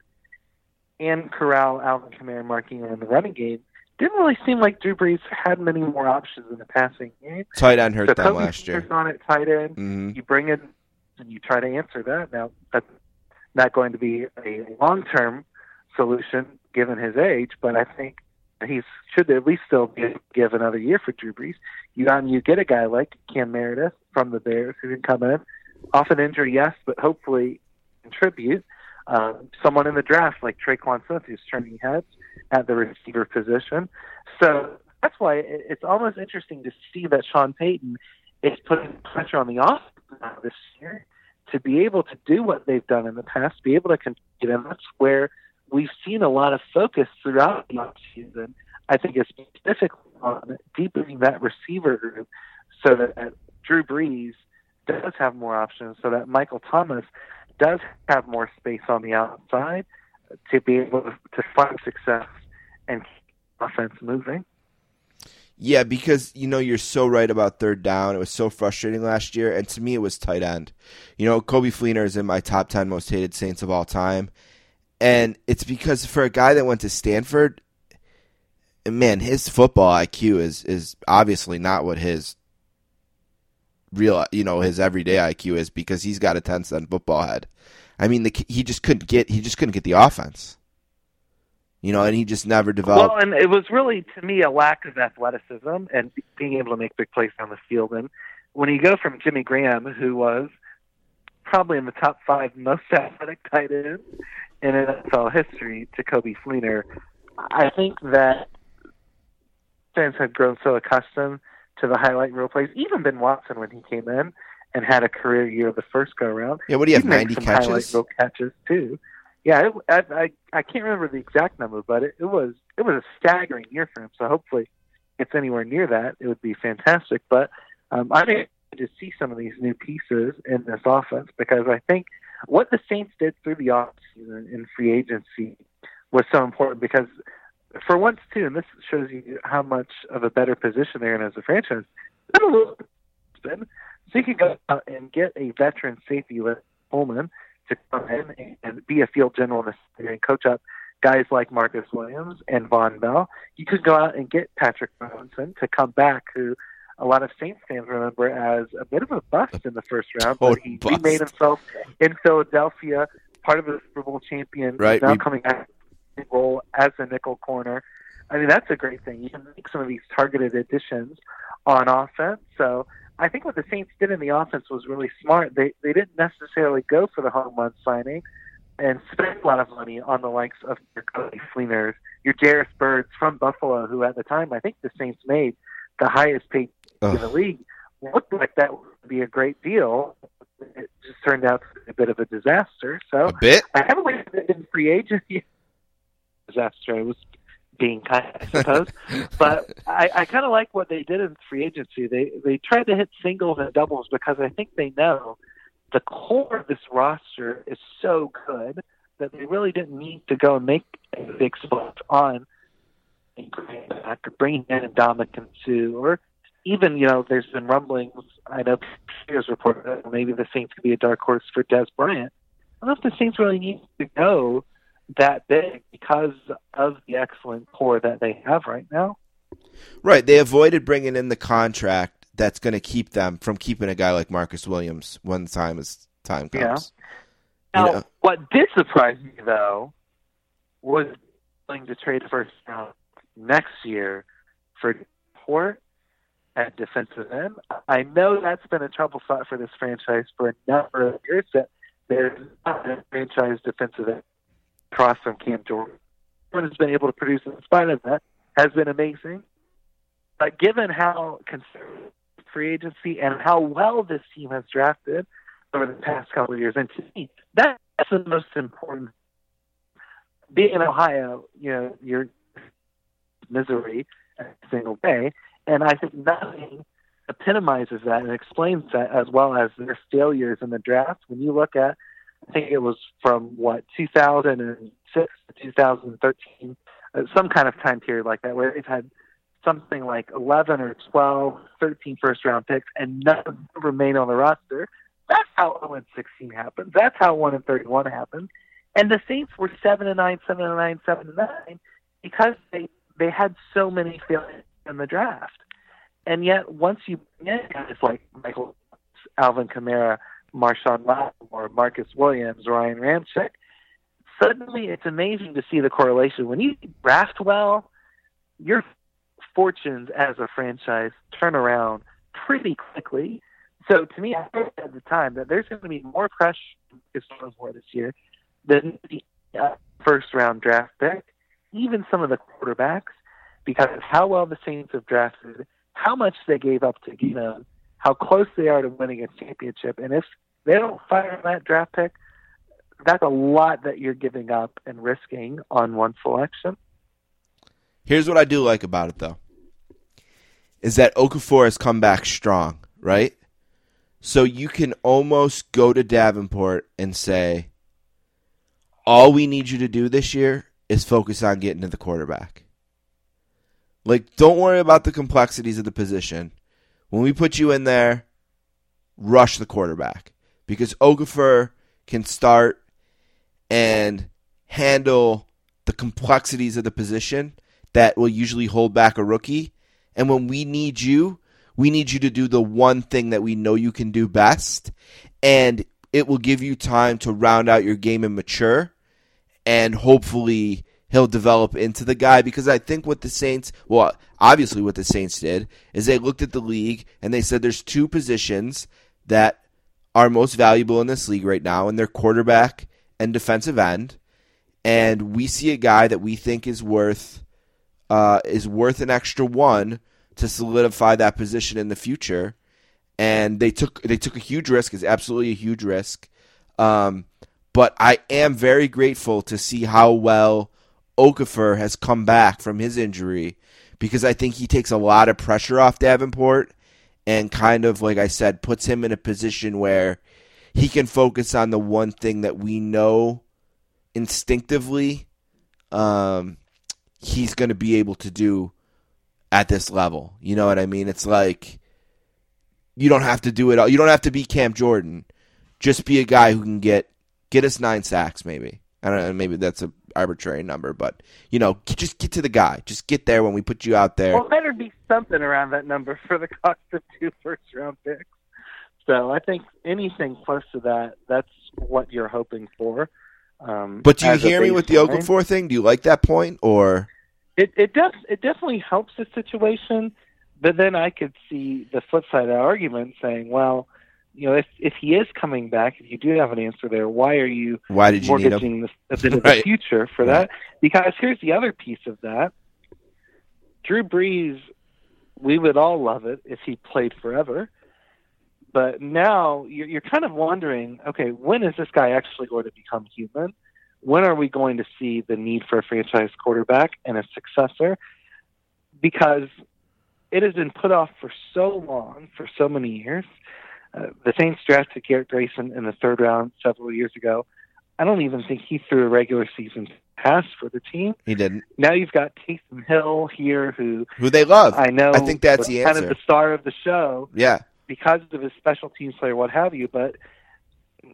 and corral Alvin Kamara and Mark Ingram in the running game, didn't really seem like Drew Brees had many more options in the passing game. Tight end hurt so them last year. On at tight end. hmm You bring in and you try to answer that. Now, that's not going to be a long term solution given his age, but I think he should at least still be give another year for Drew Brees. You um, you get a guy like Cam Meredith from the Bears who can come in, off an injury, yes, but hopefully contribute. Um, someone in the draft like Tre'Quan Smith who's turning heads at the receiver position. So that's why it's almost interesting to see that Sean Payton is putting pressure on the offense this year to be able to do what they've done in the past, be able to compete, and that's where we've seen a lot of focus throughout the offseason. I think it's specifically on deepening that receiver group so that Drew Brees does have more options, so that Michael Thomas does have more space on the outside to be able to find success and keep offense moving. Yeah, because you know you're so right about third down. It was so frustrating last year, and to me it was tight end. You know, Coby Fleener is in my top ten most hated Saints of all time, and it's because for a guy that went to Stanford, man, his football IQ is is obviously not what his real, you know, his everyday IQ is because he's got a ten cent football head. I mean, the, he just couldn't get he just couldn't get the offense you know, and he just never developed. Well, and it was really to me a lack of athleticism and being able to make big plays on the field. And when you go from Jimmy Graham, who was probably in the top five most athletic tight ends in NFL history, to Coby Fleener, I think that fans had grown so accustomed to the highlight reel plays. Even Ben Watson, when he came in and had a career year the first go around, yeah, what do you have? Ninety catches, highlight reel catches too yeah, it, I, I I can't remember the exact number, but it, it was it was a staggering year for him. So hopefully, it's anywhere near that, it would be fantastic. But um, I'm excited to see some of these new pieces in this offense because I think what the Saints did through the offseason in free agency was so important because for once too, and this shows you how much of a better position they're in as a franchise. So you can go out and get a veteran safety with Coleman to come in and be a field general and coach up guys like Marcus Williams and Vonn Bell. You could go out and get Patrick Robinson to come back, who a lot of Saints fans remember as a bit of a bust in the first round, but oh, he bust. remade himself in Philadelphia, part of the Super Bowl champion. Right. Now we... coming back role as a nickel corner. I mean, that's a great thing. You can make some of these targeted additions on offense. So I think what the Saints did in the offense was really smart. They they didn't necessarily go for the home run signing and spend a lot of money on the likes of your Coby Fleeners, your Jairus Byrds from Buffalo, who at the time I think the Saints made the highest paid Ugh. in the league. Looked like that would be a great deal. It just turned out to be a bit of a disaster. So a bit. I haven't waited in free agency. Disaster. It was being kind, I suppose. but I, I kind of like what they did in free agency. They they tried to hit singles and doubles because I think they know the core of this roster is so good that they really didn't need to go and make a big splash on bringing in Ndamukong Suh or even you know there's been rumblings. I know Pierce reported that maybe the Saints could be a dark horse for Dez Bryant. I don't know if the Saints really need to go that big because of the excellent core that they have right now. Right. They avoided bringing in the contract that's going to keep them from keeping a guy like Marcus Williams when time is time comes. Yeah. Now, you know? what did surprise me though was willing to trade first round next year for Port at defensive end. I know that's been a trouble spot for this franchise for a number of years. That there's not a franchise defensive end across from Cam Jordan. Has been able to produce in spite of that has been amazing. But given how conservative free agency and how well this team has drafted over the past couple of years, and to me, that's the most important. Being in Ohio, you know, your misery every single day, and I think nothing epitomizes that and explains that as well as their failures in the draft. When you look at I think it was from what 2006 to 2013, uh, some kind of time period like that, where they've had something like 11 or 12, 13 first round picks, and none remain on the roster. That's how 0 and 16 happens. That's how 1 and 31 happens. And the Saints were 7 and 9, 7 and 9, 7 and 9 because they they had so many failures in the draft. And yet, once you bring in guys like Michael, Alvin Kamara, Marshon Lattimore, Marcus Williams, Ryan Ramczyk, suddenly it's amazing to see the correlation. When you draft well, your fortunes as a franchise turn around pretty quickly. So to me, I said at the time that there's going to be more pressure this year than the uh, first round draft pick, even some of the quarterbacks, because of how well the Saints have drafted, how much they gave up to get them, how close they are to winning a championship, and if they don't fire that draft pick, that's a lot that you're giving up and risking on one selection. Here's what I do like about it, though, is that Okafor has come back strong, right? So you can almost go to Davenport and say, all we need you to do this year is focus on getting to the quarterback. Like, don't worry about the complexities of the position. When we put you in there, rush the quarterback because Okafor can start and handle the complexities of the position that will usually hold back a rookie. And when we need you, we need you to do the one thing that we know you can do best. And it will give you time to round out your game and mature. And hopefully he'll develop into the guy because I think what the Saints, well, obviously what the Saints did is they looked at the league and they said there's two positions that are most valuable in this league right now, and they're quarterback and defensive end. And we see a guy that we think is worth uh, is worth an extra one to solidify that position in the future. And they took they took a huge risk. It's absolutely a huge risk. Um, but I am very grateful to see how well Okafor has come back from his injury because I think he takes a lot of pressure off Davenport and kind of like I said puts him in a position where he can focus on the one thing that we know instinctively um, he's going to be able to do at this level. You know what I mean? It's like you don't have to do it all. You don't have to be Cam Jordan. Just be a guy who can get get us nine sacks, maybe. I don't know. Maybe that's a arbitrary number, but you know, just get to the guy. Just get there when we put you out there. Well, better be something around that number for the cost of two first round picks. So I think anything close to that, that's what you're hoping for. Um, but do you hear me with the Okafor thing? Do you like that point, or it it does it definitely helps the situation? But then I could see the flip side of the argument saying, well, you know, if if he is coming back, if you do have an answer there, why are you why did you mortgaging need a, bit of the future for right. that? Because here's the other piece of that: Drew Brees, we would all love it if he played forever. But now you're, you're kind of wondering, okay, when is this guy actually going to become human? When are we going to see the need for a franchise quarterback and a successor? Because it has been put off for so long, for so many years uh, the Saints drafted Garrett Grayson in the third round several years ago. I don't even think he threw a regular season pass for the team. He didn't. Now you've got Taysom Hill here, who who they love. I know. I think that's the answer. Kind of the star of the show. Yeah. Because of his special teams player, what have you. But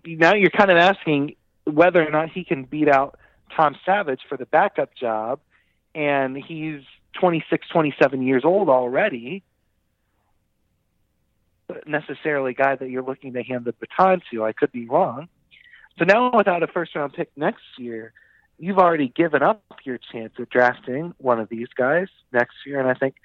now you're kind of asking whether or not he can beat out Tom Savage for the backup job, and he's 26, 27 years old already necessarily guy that you're looking to hand the baton to. I could be wrong. So now, without a first round pick next year, you've already given up your chance of drafting one of these guys next year. And I think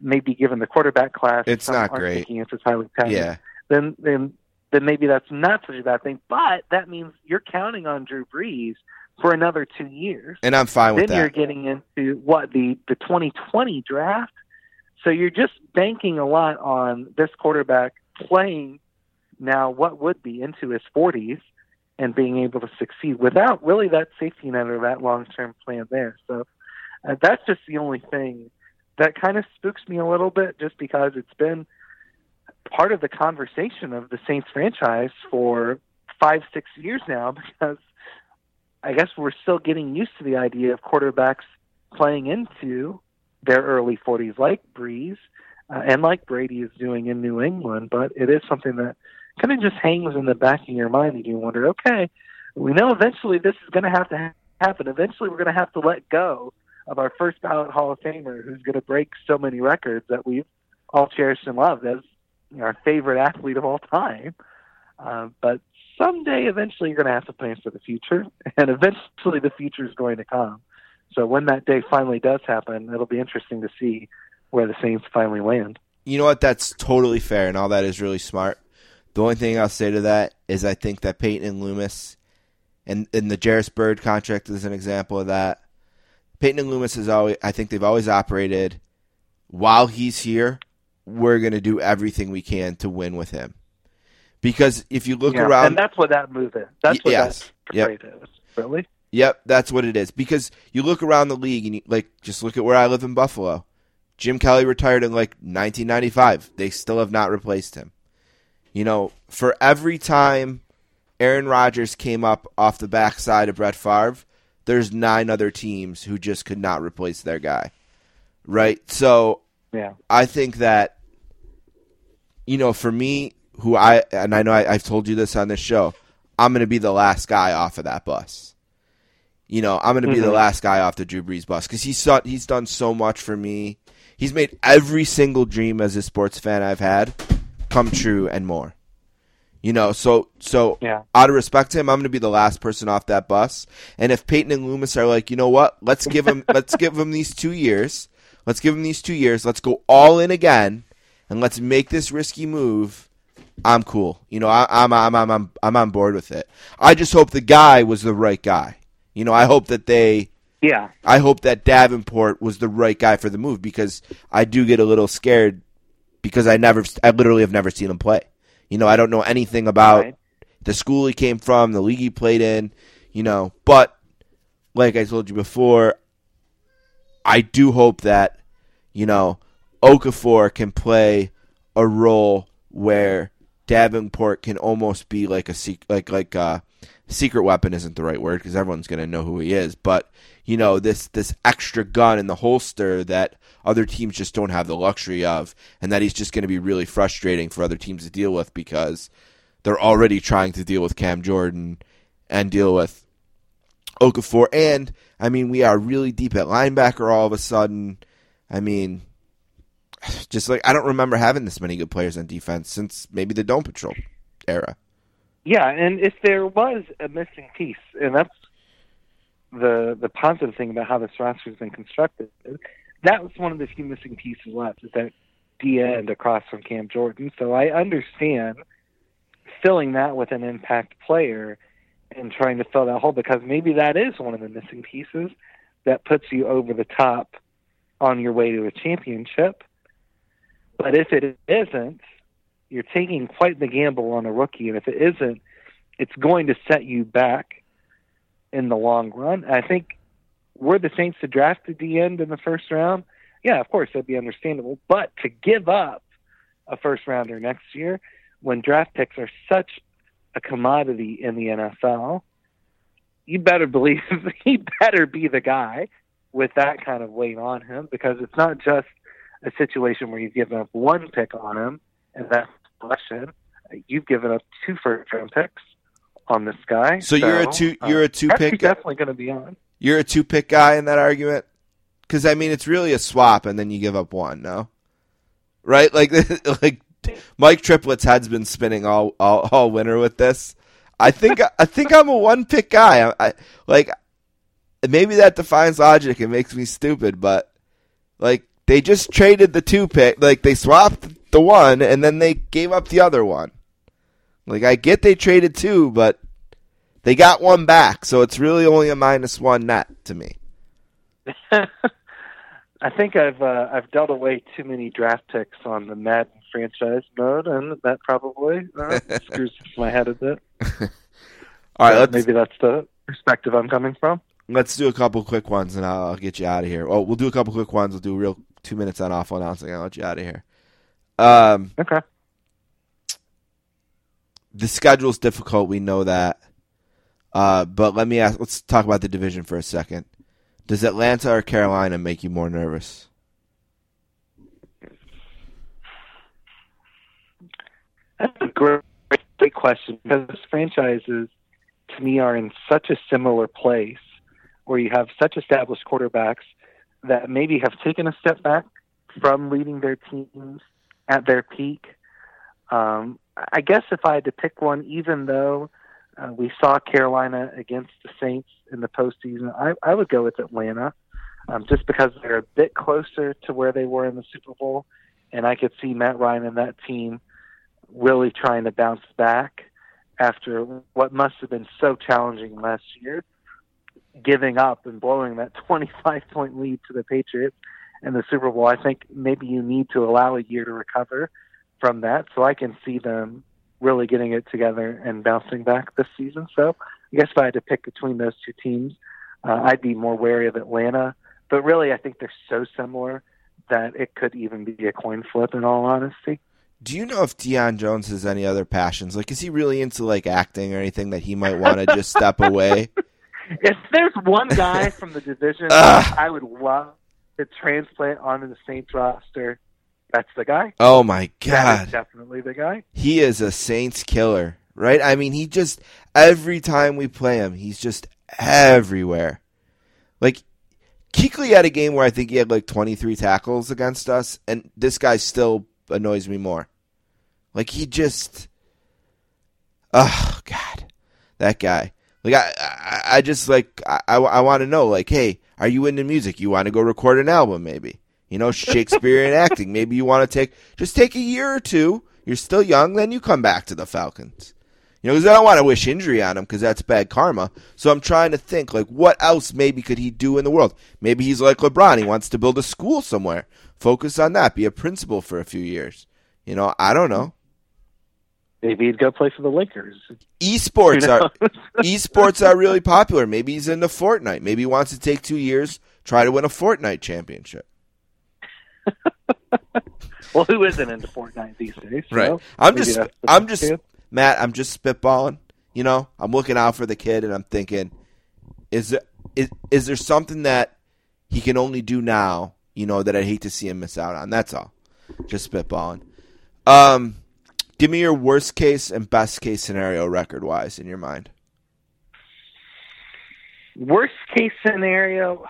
maybe given the quarterback class, it's not great. It's as highly talented. Yeah. Then then then maybe that's not such a bad thing. But that means you're counting on Drew Brees for another two years. And I'm fine with then that. Then you're getting into what the the 2020 draft so you're just banking a lot on this quarterback playing now what would be into his 40s and being able to succeed without really that safety net or that long term plan there. So uh, that's just the only thing that kind of spooks me a little bit just because it's been part of the conversation of the Saints franchise for five, six years now because I guess we're still getting used to the idea of quarterbacks playing into their early 40s, like Brees uh, and like Brady is doing in New England. But it is something that kind of just hangs in the back of your mind, and you wonder, okay, we know eventually this is going to have to happen. Eventually, we're going to have to let go of our first ballot Hall of Famer, who's going to break so many records that we've all cherished and loved as our favorite athlete of all time. Uh, but someday, eventually, you're going to have to plan for the future, and eventually, the future is going to come. So when that day finally does happen, it'll be interesting to see where the Saints finally land. You know what? That's totally fair, and all that is really smart. The only thing I'll say to that is I think that Payton and Loomis, and, and the Jairus Byrd contract is an example of that. Payton and Loomis is always, I think they've always operated while he's here, we're going to do everything we can to win with him. Because if you look yeah, around, and that's what that move is. That's what yes, that yep. trade is. Really? Yep, that's what it is. Because you look around the league and you, like just look at where I live in Buffalo. Jim Kelly retired in like 1995. They still have not replaced him. You know, for every time Aaron Rodgers came up off the backside of Brett Favre, there's nine other teams who just could not replace their guy. Right? So yeah. I think that you know, for me, who I and I know I, have told you this on this show, I'm going to be the last guy off of that bus. You know, I'm going to be mm-hmm. the last guy off the Drew Brees bus because he's he's done so much for me. He's made every single dream as a sports fan I've had come true and more. You know, so so yeah. out of respect to him, I'm going to be the last person off that bus. And if Payton and Loomis are like, you know what, let's give him let's give him these two years. Let's give him these two years. Let's go all in again, and let's make this risky move. I'm cool. You know, I, I'm I'm I'm I'm I'm on board with it. I just hope the guy was the right guy. You know, I hope that they. Yeah. I hope that Davenport was the right guy for the move because I do get a little scared because I never, I literally have never seen him play. You know, I don't know anything about right. the school he came from, the league he played in. You know, but like I told you before, I do hope that you know Okafor can play a role where Davenport can almost be like a like like a secret weapon isn't the right word because everyone's going to know who he is, but you know this this extra gun in the holster that other teams just don't have the luxury of, and that he's just going to be really frustrating for other teams to deal with because they're already trying to deal with Cam Jordan and deal with Okafor, and I mean we are really deep at linebacker all of a sudden. I mean, just like I don't remember having this many good players on defense since maybe the Dome Patrol era. Yeah, and if there was a missing piece, and that's the the positive thing about how this roster has been constructed, that was one of the few missing pieces left is that D end across from Cam Jordan. So I understand filling that with an impact player and trying to fill that hole because maybe that is one of the missing pieces that puts you over the top on your way to a championship. But if it isn't, you're taking quite the gamble on a rookie, and if it isn't, it's going to set you back in the long run. I think were the Saints to draft at the end in the first round, yeah, of course that'd be understandable. But to give up a first rounder next year when draft picks are such a commodity in the NFL, you better believe he better be the guy with that kind of weight on him because it's not just a situation where you've given up one pick on him and that's question. You've given up two first round picks on this guy. So, so you're a two you're a two uh, pick definitely going to be on. You're a two pick guy in that argument? Because I mean, it's really a swap, and then you give up one. No, right? Like like Mike Triplett's head's been spinning all all, all winter with this. I think I think I'm a one pick guy. I, I like maybe that defines logic and makes me stupid, but like they just traded the two pick, like they swapped the one and then they gave up the other one. Like I get they traded two, but they got one back, so it's really only a minus one net to me. I think I've uh, I've dealt away too many draft picks on the Madden franchise mode, and that probably uh, screws my head a bit. All right, maybe that's the perspective I'm coming from. Let's do a couple quick ones, and I'll, I'll get you out of here. Oh, we'll do a couple quick ones. We'll do real two minutes on awful announcing. I'll let you out of here. Um, okay. The schedule's difficult. We know that. Uh, but let me ask. Let's talk about the division for a second. Does Atlanta or Carolina make you more nervous? That's a great, great question because franchises, to me, are in such a similar place where you have such established quarterbacks that maybe have taken a step back from leading their teams at their peak. Um, I guess if I had to pick one, even though uh, we saw Carolina against the Saints in the postseason, I, I would go with Atlanta, um, just because they're a bit closer to where they were in the Super Bowl, and I could see Matt Ryan and that team really trying to bounce back after what must have been so challenging last year, giving up and blowing that 25 point lead to the Patriots in the Super Bowl. I think maybe you need to allow a year to recover from that. So I can see them really getting it together and bouncing back this season. So I guess if I had to pick between those two teams, uh, I'd be more wary of Atlanta. But really, I think they're so similar that it could even be a coin flip. In all honesty. Do you know if Deion Jones has any other passions? Like, is he really into like acting or anything that he might want to just step away? If there's one guy from the division I would love to transplant onto the Saints roster, that's the guy. Oh my god. definitely the guy. He is a Saints killer, right? I mean, he just every time we play him, he's just everywhere. Like Kuechly had a game where I think he had like 23 tackles against us, and this guy still annoys me more. Like he just, oh god, that guy. Like I, I, I just like I, I, I want to know, like, hey, are you into music? You want to go record an album, maybe? You know, Shakespearean acting. Maybe you want to take just take a year or two. You're still young, then you come back to the Falcons. You know, because I don't want to wish injury on him because that's bad karma. So I'm trying to think, like, what else maybe could he do in the world? Maybe he's like LeBron. He wants to build a school somewhere. Focus on that. Be a principal for a few years. You know, I don't know. Maybe he'd go play for the Lakers. Esports Who are esports are really popular. Maybe he's into Fortnite. Maybe he wants to take two years, try to win a Fortnite championship. well, who isn't into Fortnite these days? you Right. know? I'm Maybe just I'm just. Matt, I'm just spitballing. You know, I'm looking out for the kid and I'm thinking, is there is, is there something that he can only do now, you know, that I'd hate to see him miss out on? That's all. Just spitballing. Um give me your worst case and best case scenario record wise in your mind. worst case scenario.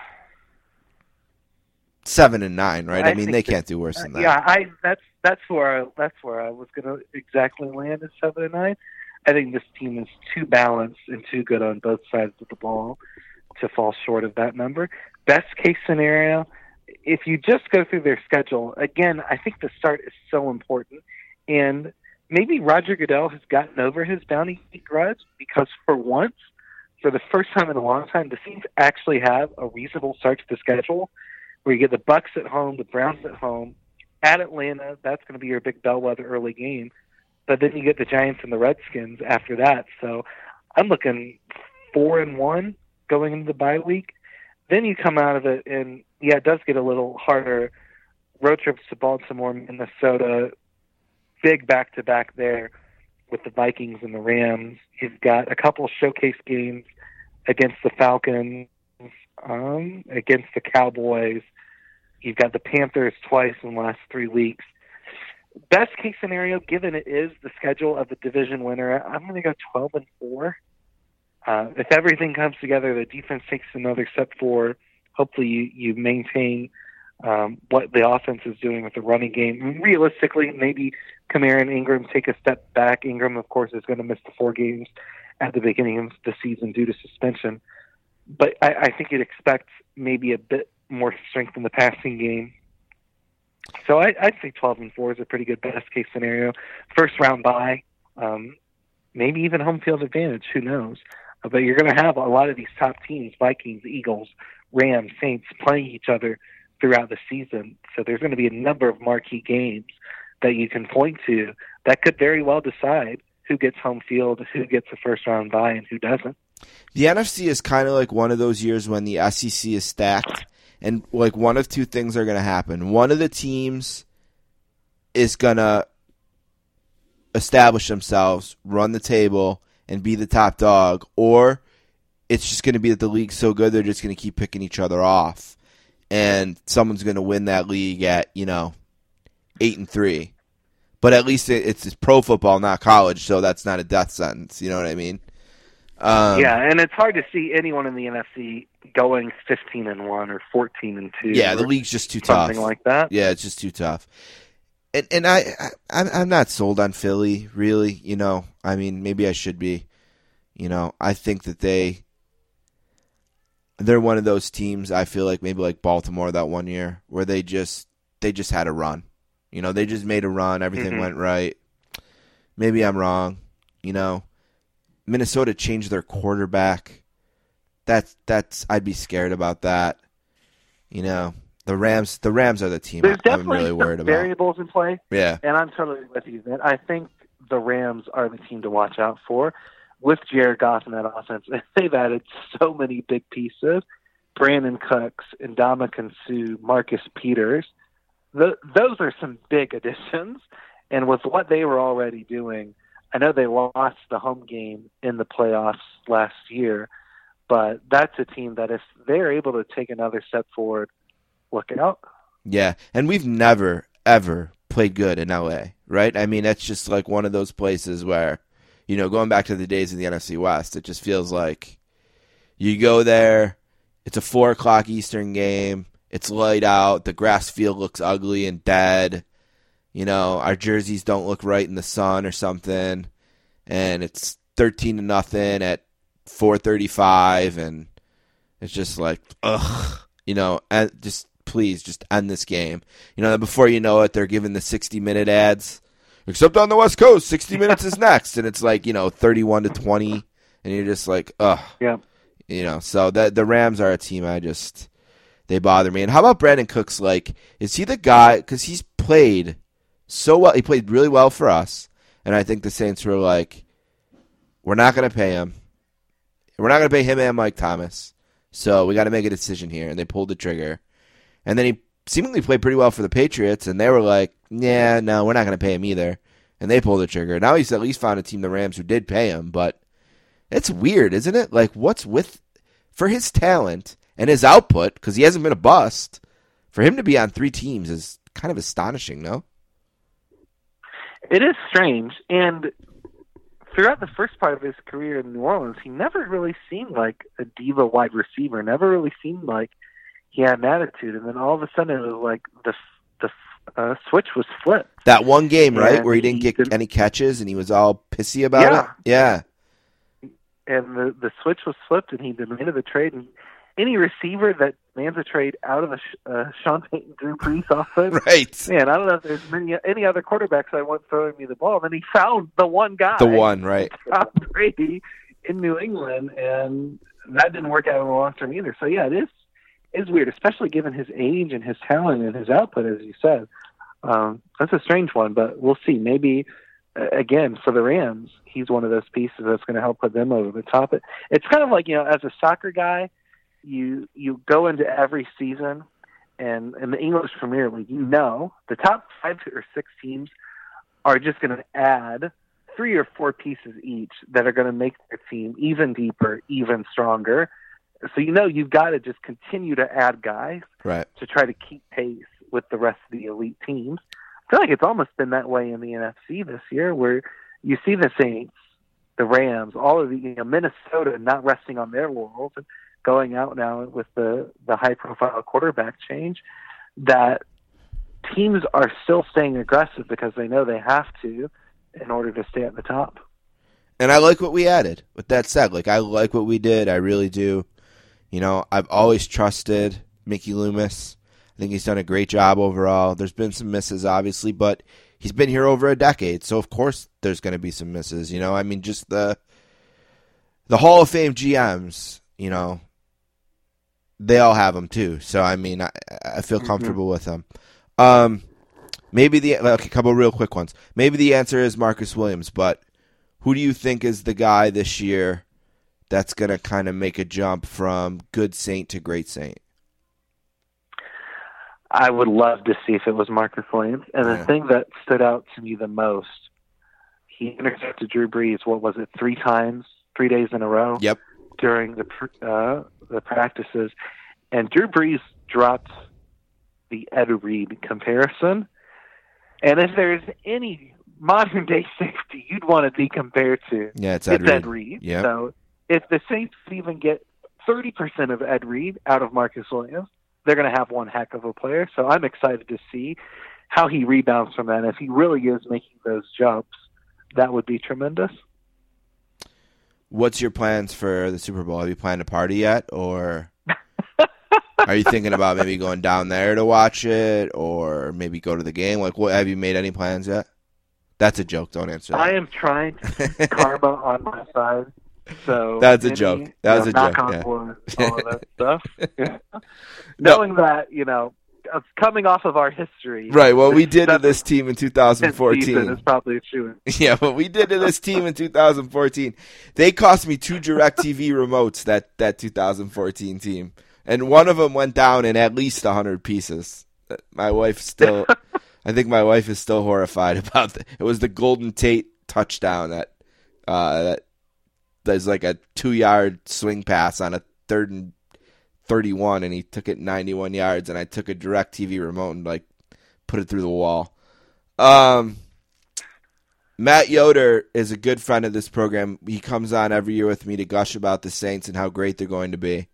Seven and nine, right? I, I mean they that- can't do worse than uh, that. Yeah, I that's that's where I, that's where I was going to exactly land at seven and nine. I think this team is too balanced and too good on both sides of the ball to fall short of that number. Best case scenario, if you just go through their schedule, again, I think the start is so important, and maybe Roger Goodell has gotten over his bounty grudge because for once, for the first time in a long time, the Saints actually have a reasonable start to the schedule where you get the Bucs at home, the Browns at home, at Atlanta. That's going to be your big bellwether early game. But then you get the Giants and the Redskins after that. So I'm looking four and one going into the bye week. Then you come out of it, and yeah, it does get a little harder. Road trips to Baltimore, Minnesota, big back to back there with the Vikings and the Rams. You've got a couple showcase games against the Falcons, um, against the Cowboys. You've got the Panthers twice in the last three weeks. Best case scenario, given it is the schedule of the division winner, I'm going to go 12 and four. Uh, if everything comes together, the defense takes another step forward. Hopefully, you you maintain um, what the offense is doing with the running game. Realistically, maybe Kamara Ingram take a step back. Ingram, of course, is going to miss the four games at the beginning of the season due to suspension. But I, I think you'd expect maybe a bit more strength in the passing game. So I, I'd say 12 and 4 is a pretty good best case scenario. First round bye, um, maybe even home field advantage. Who knows? But you're going to have a lot of these top teams: Vikings, Eagles, Rams, Saints playing each other throughout the season. So there's going to be a number of marquee games that you can point to that could very well decide who gets home field, who gets a first round bye, and who doesn't. The NFC is kind of like one of those years when the SEC is stacked, and like one of two things are going to happen. One of the teams is going to establish themselves, run the table, and be the top dog, or it's just going to be that the league's so good they're just going to keep picking each other off, and someone's going to win that league at you know eight and three. But at least it, it's, it's pro football, not college, so that's not a death sentence. You know what I mean? Um, yeah, and it's hard to see anyone in the NFC going 15 and 1 or 14 and 2. Yeah, the league's just too tough. something like that. Yeah, it's just too tough. and and I, I I'm I'm not sold on Philly really. You know, I mean, maybe I should be. You know, I think that they they're one of those teams. I feel like maybe like Baltimore that one year where they just they just had a run. You know, they just made a run. Everything Mhm. went right. Maybe I'm wrong. You know, Minnesota changed their quarterback. That's that's I'd be scared about that. You know, the Rams the Rams are the team There's I'm definitely really worried about. variables in play. Yeah. And I'm totally with you, man. I think the Rams are the team to watch out for with Jared Goff in that offense. They've added so many big pieces. Brandin Cooks, Ndamukong Suh, Marcus Peters. Those are some big additions. And with what they were already doing, I know they lost the home game in the playoffs last year, but that's a team that if they're able to take another step forward, look out. Yeah, and we've never ever played good in LA, right? I mean, that's just like one of those places where, you know, going back to the days in the NFC West, it just feels like you go there. It's a four o'clock Eastern game. It's light out. The grass field looks ugly and dead. You know, our jerseys don't look right in the sun or something, and it's thirteen to nothing at four thirty-five, and it's just like, ugh, you know, and just please just end this game. You know, before you know it, they're giving the 60 minute ads. Except on the West Coast, 60 minutes is next. And it's like, you know, 31 to 20. And you're just like, ugh. Yeah. You know, so that the Rams are a team I just, they bother me. And how about Brandin Cooks? Like, is he the guy? Because he's played so well. He played really well for us. And I think the Saints were like, we're not going to pay him. We're not going to pay him and Mike Thomas. So we got to make a decision here. And they pulled the trigger. And then he seemingly played pretty well for the Patriots, and they were like, "Yeah, no, we're not going to pay him either." And they pulled the trigger. Now he's at least found a team, the Rams, who did pay him. But it's weird, isn't it? Like, what's with for his talent and his output? Because he hasn't been a bust. For him to be on three teams is kind of astonishing, no? It is strange, and throughout the first part of his career in New Orleans, he never really seemed like a diva wide receiver. Never really seemed like he had an attitude, and then all of a sudden, it was like the the uh, switch was flipped. That one game, right, Yeah, where he didn't get did- any catches and he was all pissy about Yeah. it. Yeah, and the the switch was flipped, and he demanded the trade. And any receiver that demands a trade out of the Sh- uh, Sean Payton Drew Brees offense, right. man, I don't know if there's many any other quarterbacks I want throwing me the ball. And then he found the one guy, The one, right? Tom Brady in New England, and that didn't work out in the long term either. So yeah, it is is weird, especially given his age and his talent and his output, as you said. Um, that's a strange one, but we'll see. Maybe uh, again for the Rams, he's one of those pieces that's going to help put them over the top. It, it's kind of like you know, as a soccer guy, you you go into every season, and in the English Premier League, you know the top five or six teams are just going to add three or four pieces each that are going to make their team even deeper, even stronger. So you know you've got to just continue to add guys Right. to try to keep pace with the rest of the elite teams. I feel like it's almost been that way in the NFC this year, where you see the Saints, the Rams, all of the you know, Minnesota not resting on their laurels and going out now with the the high profile quarterback change. That teams are still staying aggressive because they know they have to in order to stay at the top. And I like what we added. With that said, like I like what we did. I really do. You know, I've always trusted Mickey Loomis. I think he's done a great job overall. There's been some misses, obviously, but he's been here over a decade, so of course there's going to be some misses. You know, I mean, just the the Hall of Fame GMs. You know, they all have them too. So I mean, I, I feel comfortable with them. Um, maybe the okay, a couple real quick ones. Maybe the answer is Marcus Williams, but who do you think is the guy this year that's going to kind of make a jump from good Saint to great Saint? I would love to see if it was Marcus Williams. And the thing that stood out to me the most, he intercepted Drew Brees. What was it? Three times, three days in a row. Yep. During the uh, the practices, and Drew Brees dropped the Ed Reed comparison. And if there's any modern day safety you'd want to be compared to, Yeah, it's Ed it's Reed. Ed Reed. Yep. So if the Saints even get 30% of Ed Reed out of Marcus Williams, they're going to have one heck of a player. So I'm excited to see. how he rebounds from that. And if he really is making those jumps, that would be tremendous. What's your plans for the Super Bowl? Have you planned a party yet, or are you thinking about maybe going down there to watch it, or maybe go to the game? Like, what have you made any plans yet? That's a joke. Don't answer. That. I am trying to keep karma on my side. So That's a any, joke. That was you a joke, yeah. all of that stuff. Yeah. No. Knowing that, you know, coming off of our history, Right. What we did to this team in 2014. is probably true. Yeah, what we did to this team in 2014. They cost me two DirecTV remotes that that 2014 team. And one of them went down in at least 100 pieces. My wife still I think my wife is still horrified about the, it was the Golden Tate touchdown that uh that there's like a 2-yard swing pass on a third and 31 and he took it 91 yards and I took a DirecTV remote and like put it through the wall. Um Matt Yoder is a good friend of this program. He comes on every year with me to gush about the Saints and how great they're going to be.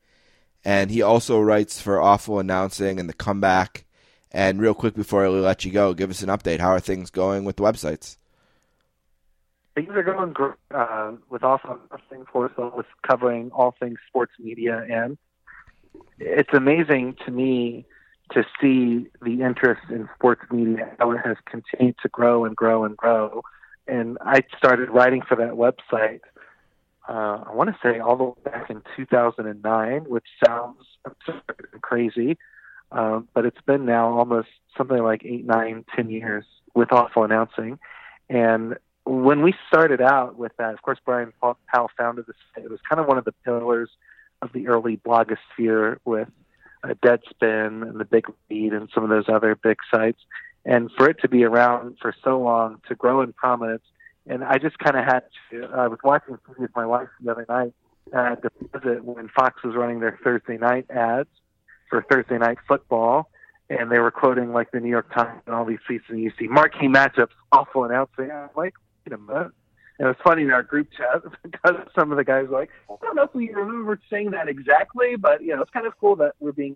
And he also writes for Awful Announcing and the Comeback. And real quick before I let you go, give us an update. How are things going with the websites? Things are going great uh, with also things for us was covering all things sports media, and it's amazing to me to see the interest in sports media how it has continued to grow and grow and grow. And I started writing for that website. Uh, I want to say all the way back in 2009, which sounds absurd and crazy, um, but it's been now almost something like eight, nine, ten years with awful announcing, and when we started out with that, of course, Brian Powell founded this. It was kind of one of the pillars of the early blogosphere with uh, Deadspin and the Big Lead and some of those other big sites. And for it to be around for so long, to grow in prominence, and I just kind of had to. I was watching TV with my wife the other night. To visit when Fox was running their Thursday night ads for Thursday night football and they were quoting like the New York Times and all these pieces, and you see marquee matchups, awful announcing. I'm like, wait a minute. And it was funny in our group chat because some of the guys were like, I don't know if we remember saying that exactly, but you know, it's kind of cool that we're being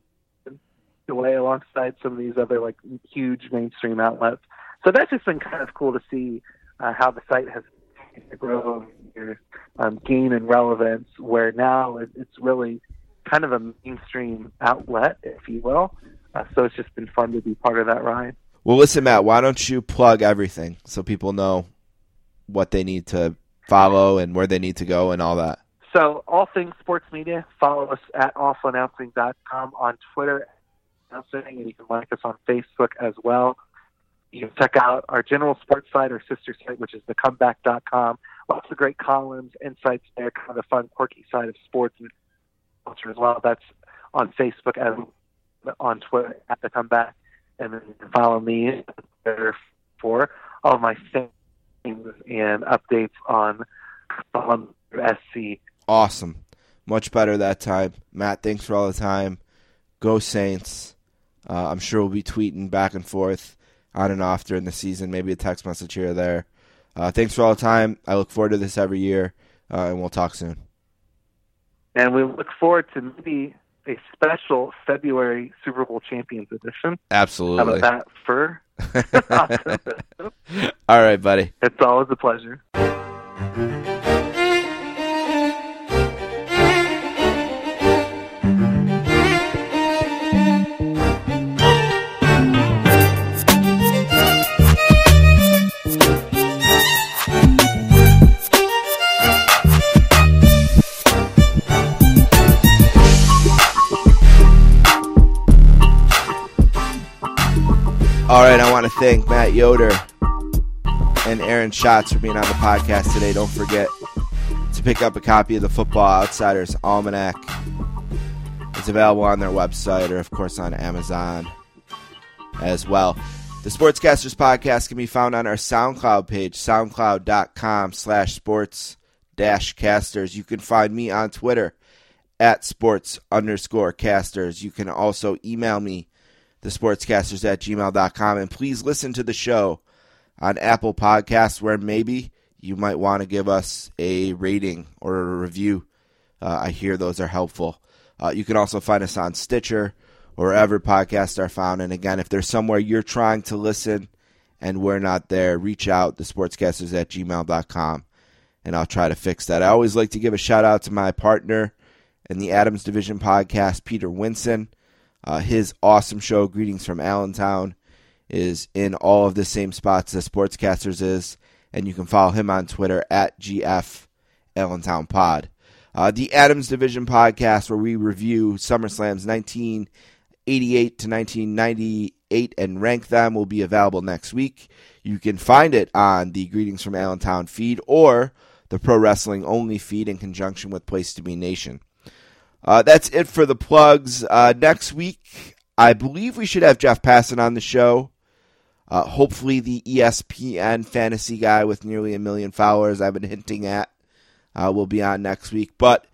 away alongside some of these other like huge mainstream outlets. So that's just been kind of cool to see uh, how the site has grown, um, gain in relevance, where now it's really kind of a mainstream outlet, if you will. Uh, so it's just been fun to be part of that ride. Well, listen, Matt, why don't you plug everything so people know what they need to follow and where they need to go and all that? So all things sports media, follow us at awfulannouncing.com on Twitter, announcing, and you can like us on Facebook as well. You can check out our general sports site, our sister site, which is thecomeback.com. Lots of great columns, insights there, kind of the fun, quirky side of sports and culture as well. That's on Facebook and on Twitter at the comeback. And then you can follow me there for all my things and updates on, on SC. Awesome. Much better that time. Matt, thanks for all the time. Go Saints. Uh, I'm sure we'll be tweeting back and forth on and off during the season, maybe a text message here or there. Uh, thanks for all the time. I look forward to this every year, uh, and we'll talk soon. And we look forward to maybe a special February Super Bowl Champions edition. How Absolutely. about that for? all right, buddy. it's always a pleasure. All right, I want to thank Matt Yoder and Aaron Schatz for being on the podcast today. Don't forget to pick up a copy of the Football Outsiders Almanac. It's available on their website or, of course, on Amazon as well. The Sportscasters podcast can be found on our SoundCloud page, soundcloud.com slash sports dash casters. You can find me on Twitter at sports underscore casters. You can also email me, thesportscasters at gmail.com. And please listen to the show on Apple Podcasts, where maybe you might want to give us a rating or a review. Uh, I hear those are helpful. Uh, you can also find us on Stitcher or wherever podcasts are found. And again, if there's somewhere you're trying to listen and we're not there, reach out, the sportscasters at gmail.com, and I'll try to fix that. I always like to give a shout out to my partner in the Adams Division podcast, Peter Winson. Uh, his awesome show, Greetings from Allentown, is in all of the same spots as Sportscasters is, and you can follow him on Twitter at GF Allentown Pod. Uh, the Adams Division podcast, where we review SummerSlam's 1988 to 1998 and rank them, will be available next week. You can find it on the Greetings from Allentown feed or the Pro Wrestling Only feed in conjunction with Place to Be Nation. Uh, that's it for the plugs. Uh, next week, I believe we should have Jeff Passan on the show. Uh, hopefully, the ESPN fantasy guy with nearly a million followers I've been hinting at uh, will be on next week. But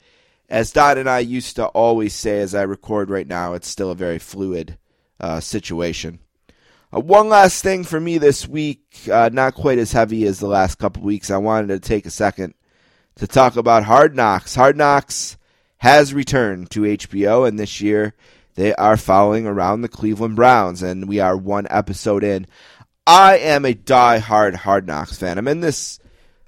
as Don and I used to always say as I record right now, it's still a very fluid uh, situation. Uh, one last thing for me this week, uh, not quite as heavy as the last couple weeks. I wanted to take a second to talk about Hard Knocks. Hard Knocks has returned to HBO, and this year they are following around the Cleveland Browns, and we are one episode in. I am a die-hard Hard Knocks fan. I'm in this,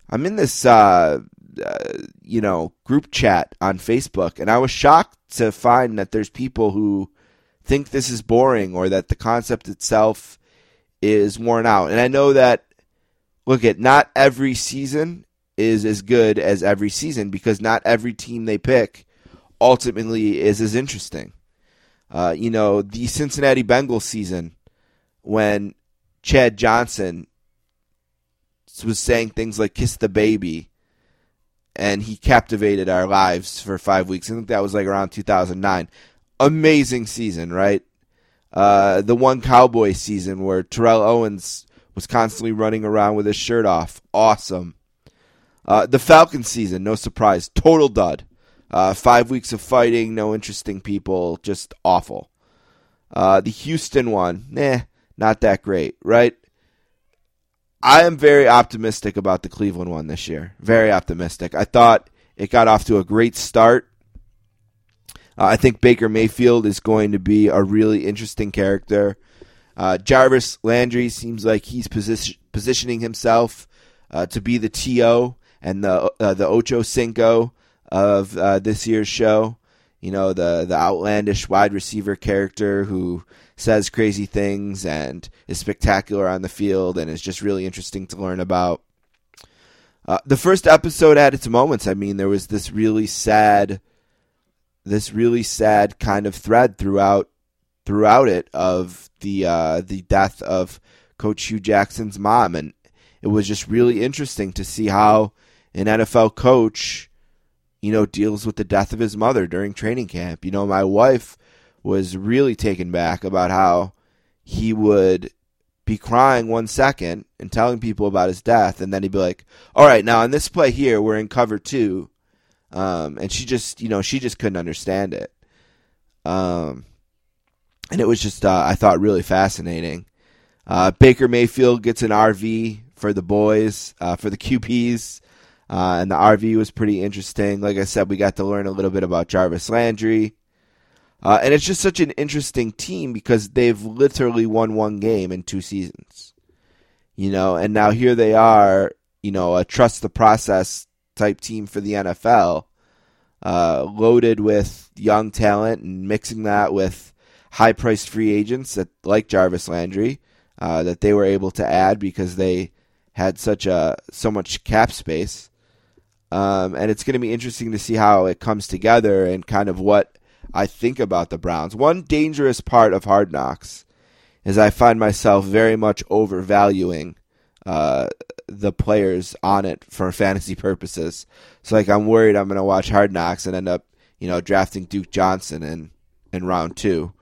I'm in this, uh, uh, you know, group chat on Facebook, and I was shocked to find that there's people who think this is boring or that the concept itself is worn out. And I know that, look at not every season is as good as every season because not every team they pick ultimately is as interesting. Uh, you know, the Cincinnati Bengals season when Chad Johnson was saying things like kiss the baby and he captivated our lives for five weeks. I think that was like around 2009. Amazing season, right? Uh, the one Cowboy season where Terrell Owens was constantly running around with his shirt off. Awesome. Uh, the Falcon season, no surprise. Total dud. Uh, five weeks of fighting, no interesting people, just awful. Uh, the Houston one, nah, not that great, right? I am very optimistic about the Cleveland one this year. Very optimistic. I thought it got off to a great start. Uh, I think Baker Mayfield is going to be a really interesting character. Uh, Jarvis Landry seems like he's position, positioning himself uh, to be the TO and the uh, the Ocho Cinco of uh, this year's show. You know, the the outlandish wide receiver character who says crazy things and is spectacular on the field and is just really interesting to learn about. Uh, the first episode had its moments. I mean, there was this really sad, this really sad kind of thread throughout throughout it of the uh, the death of Coach Hue Jackson's mom, and it was just really interesting to see how an NFL coach, you know, deals with the death of his mother during training camp. You know, my wife was really taken back about how he would be crying one second and telling people about his death, and then he'd be like, "All right, now on this play here, we're in cover two. Um, and she just, you know, she just couldn't understand it. Um, and it was just, uh, I thought, really fascinating. Uh, Baker Mayfield gets an RV for the boys, uh, for the QBs, uh, and the RV was pretty interesting. Like I said, we got to learn a little bit about Jarvis Landry. Uh, and it's just such an interesting team because they've literally won one game in two seasons. You know, and now here they are, you know, a trust the process type team for the NFL, uh, loaded with young talent and mixing that with high priced free agents that like Jarvis Landry uh, that they were able to add because they had such a so much cap space. Um, and it's going to be interesting to see how it comes together and kind of what I think about the Browns. One dangerous part of Hard Knocks is I find myself very much overvaluing uh, the players on it for fantasy purposes. So like I'm worried I'm going to watch Hard Knocks and end up you know drafting Duke Johnson in in round two,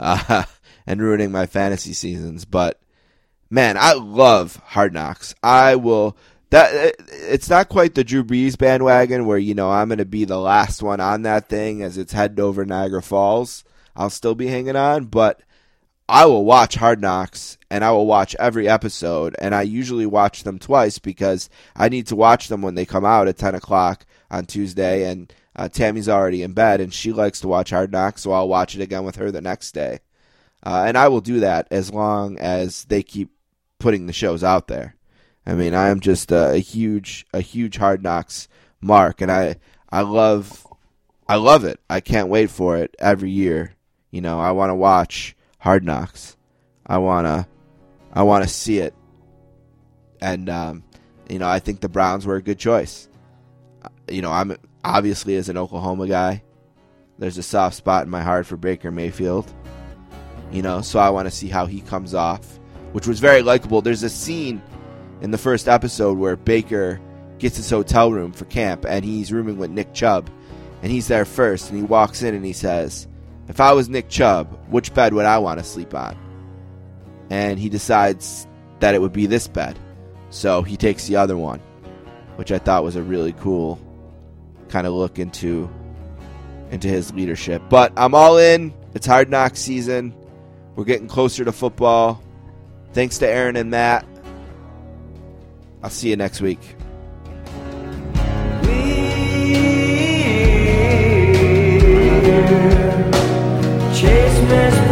uh, and ruining my fantasy seasons. But man, I love Hard Knocks. I will that it's not quite the Drew Brees bandwagon where you know I'm going to be the last one on that thing as it's heading over Niagara Falls. I'll still be hanging on, but I will watch Hard Knocks and I will watch every episode, and I usually watch them twice because I need to watch them when they come out at 10 o'clock on Tuesday, and Uh, Tammy's already in bed, and she likes to watch Hard Knocks, so I'll watch it again with her the next day. Uh, and I will do that as long as they keep putting the shows out there. I mean, I am just a, a huge, a huge Hard Knocks mark, and I, I love, I love it. I can't wait for it every year. You know, I want to watch Hard Knocks. I wanna, I want to see it, and um, you know, I think the Browns were a good choice. You know, I'm obviously as an Oklahoma guy, there's a soft spot in my heart for Baker Mayfield. You know, so I want to see how he comes off, which was very likable. There's a scene in the first episode where Baker gets his hotel room for camp and he's rooming with Nick Chubb. And he's there first and he walks in and he says, If I was Nick Chubb, which bed would I want to sleep on? And he decides that it would be this bed. So he takes the other one, which I thought was a really cool kind of look into into his leadership. But I'm all in. It's hard knock season. We're getting closer to football. Thanks to Aaron and Matt. I'll see you next week. Chase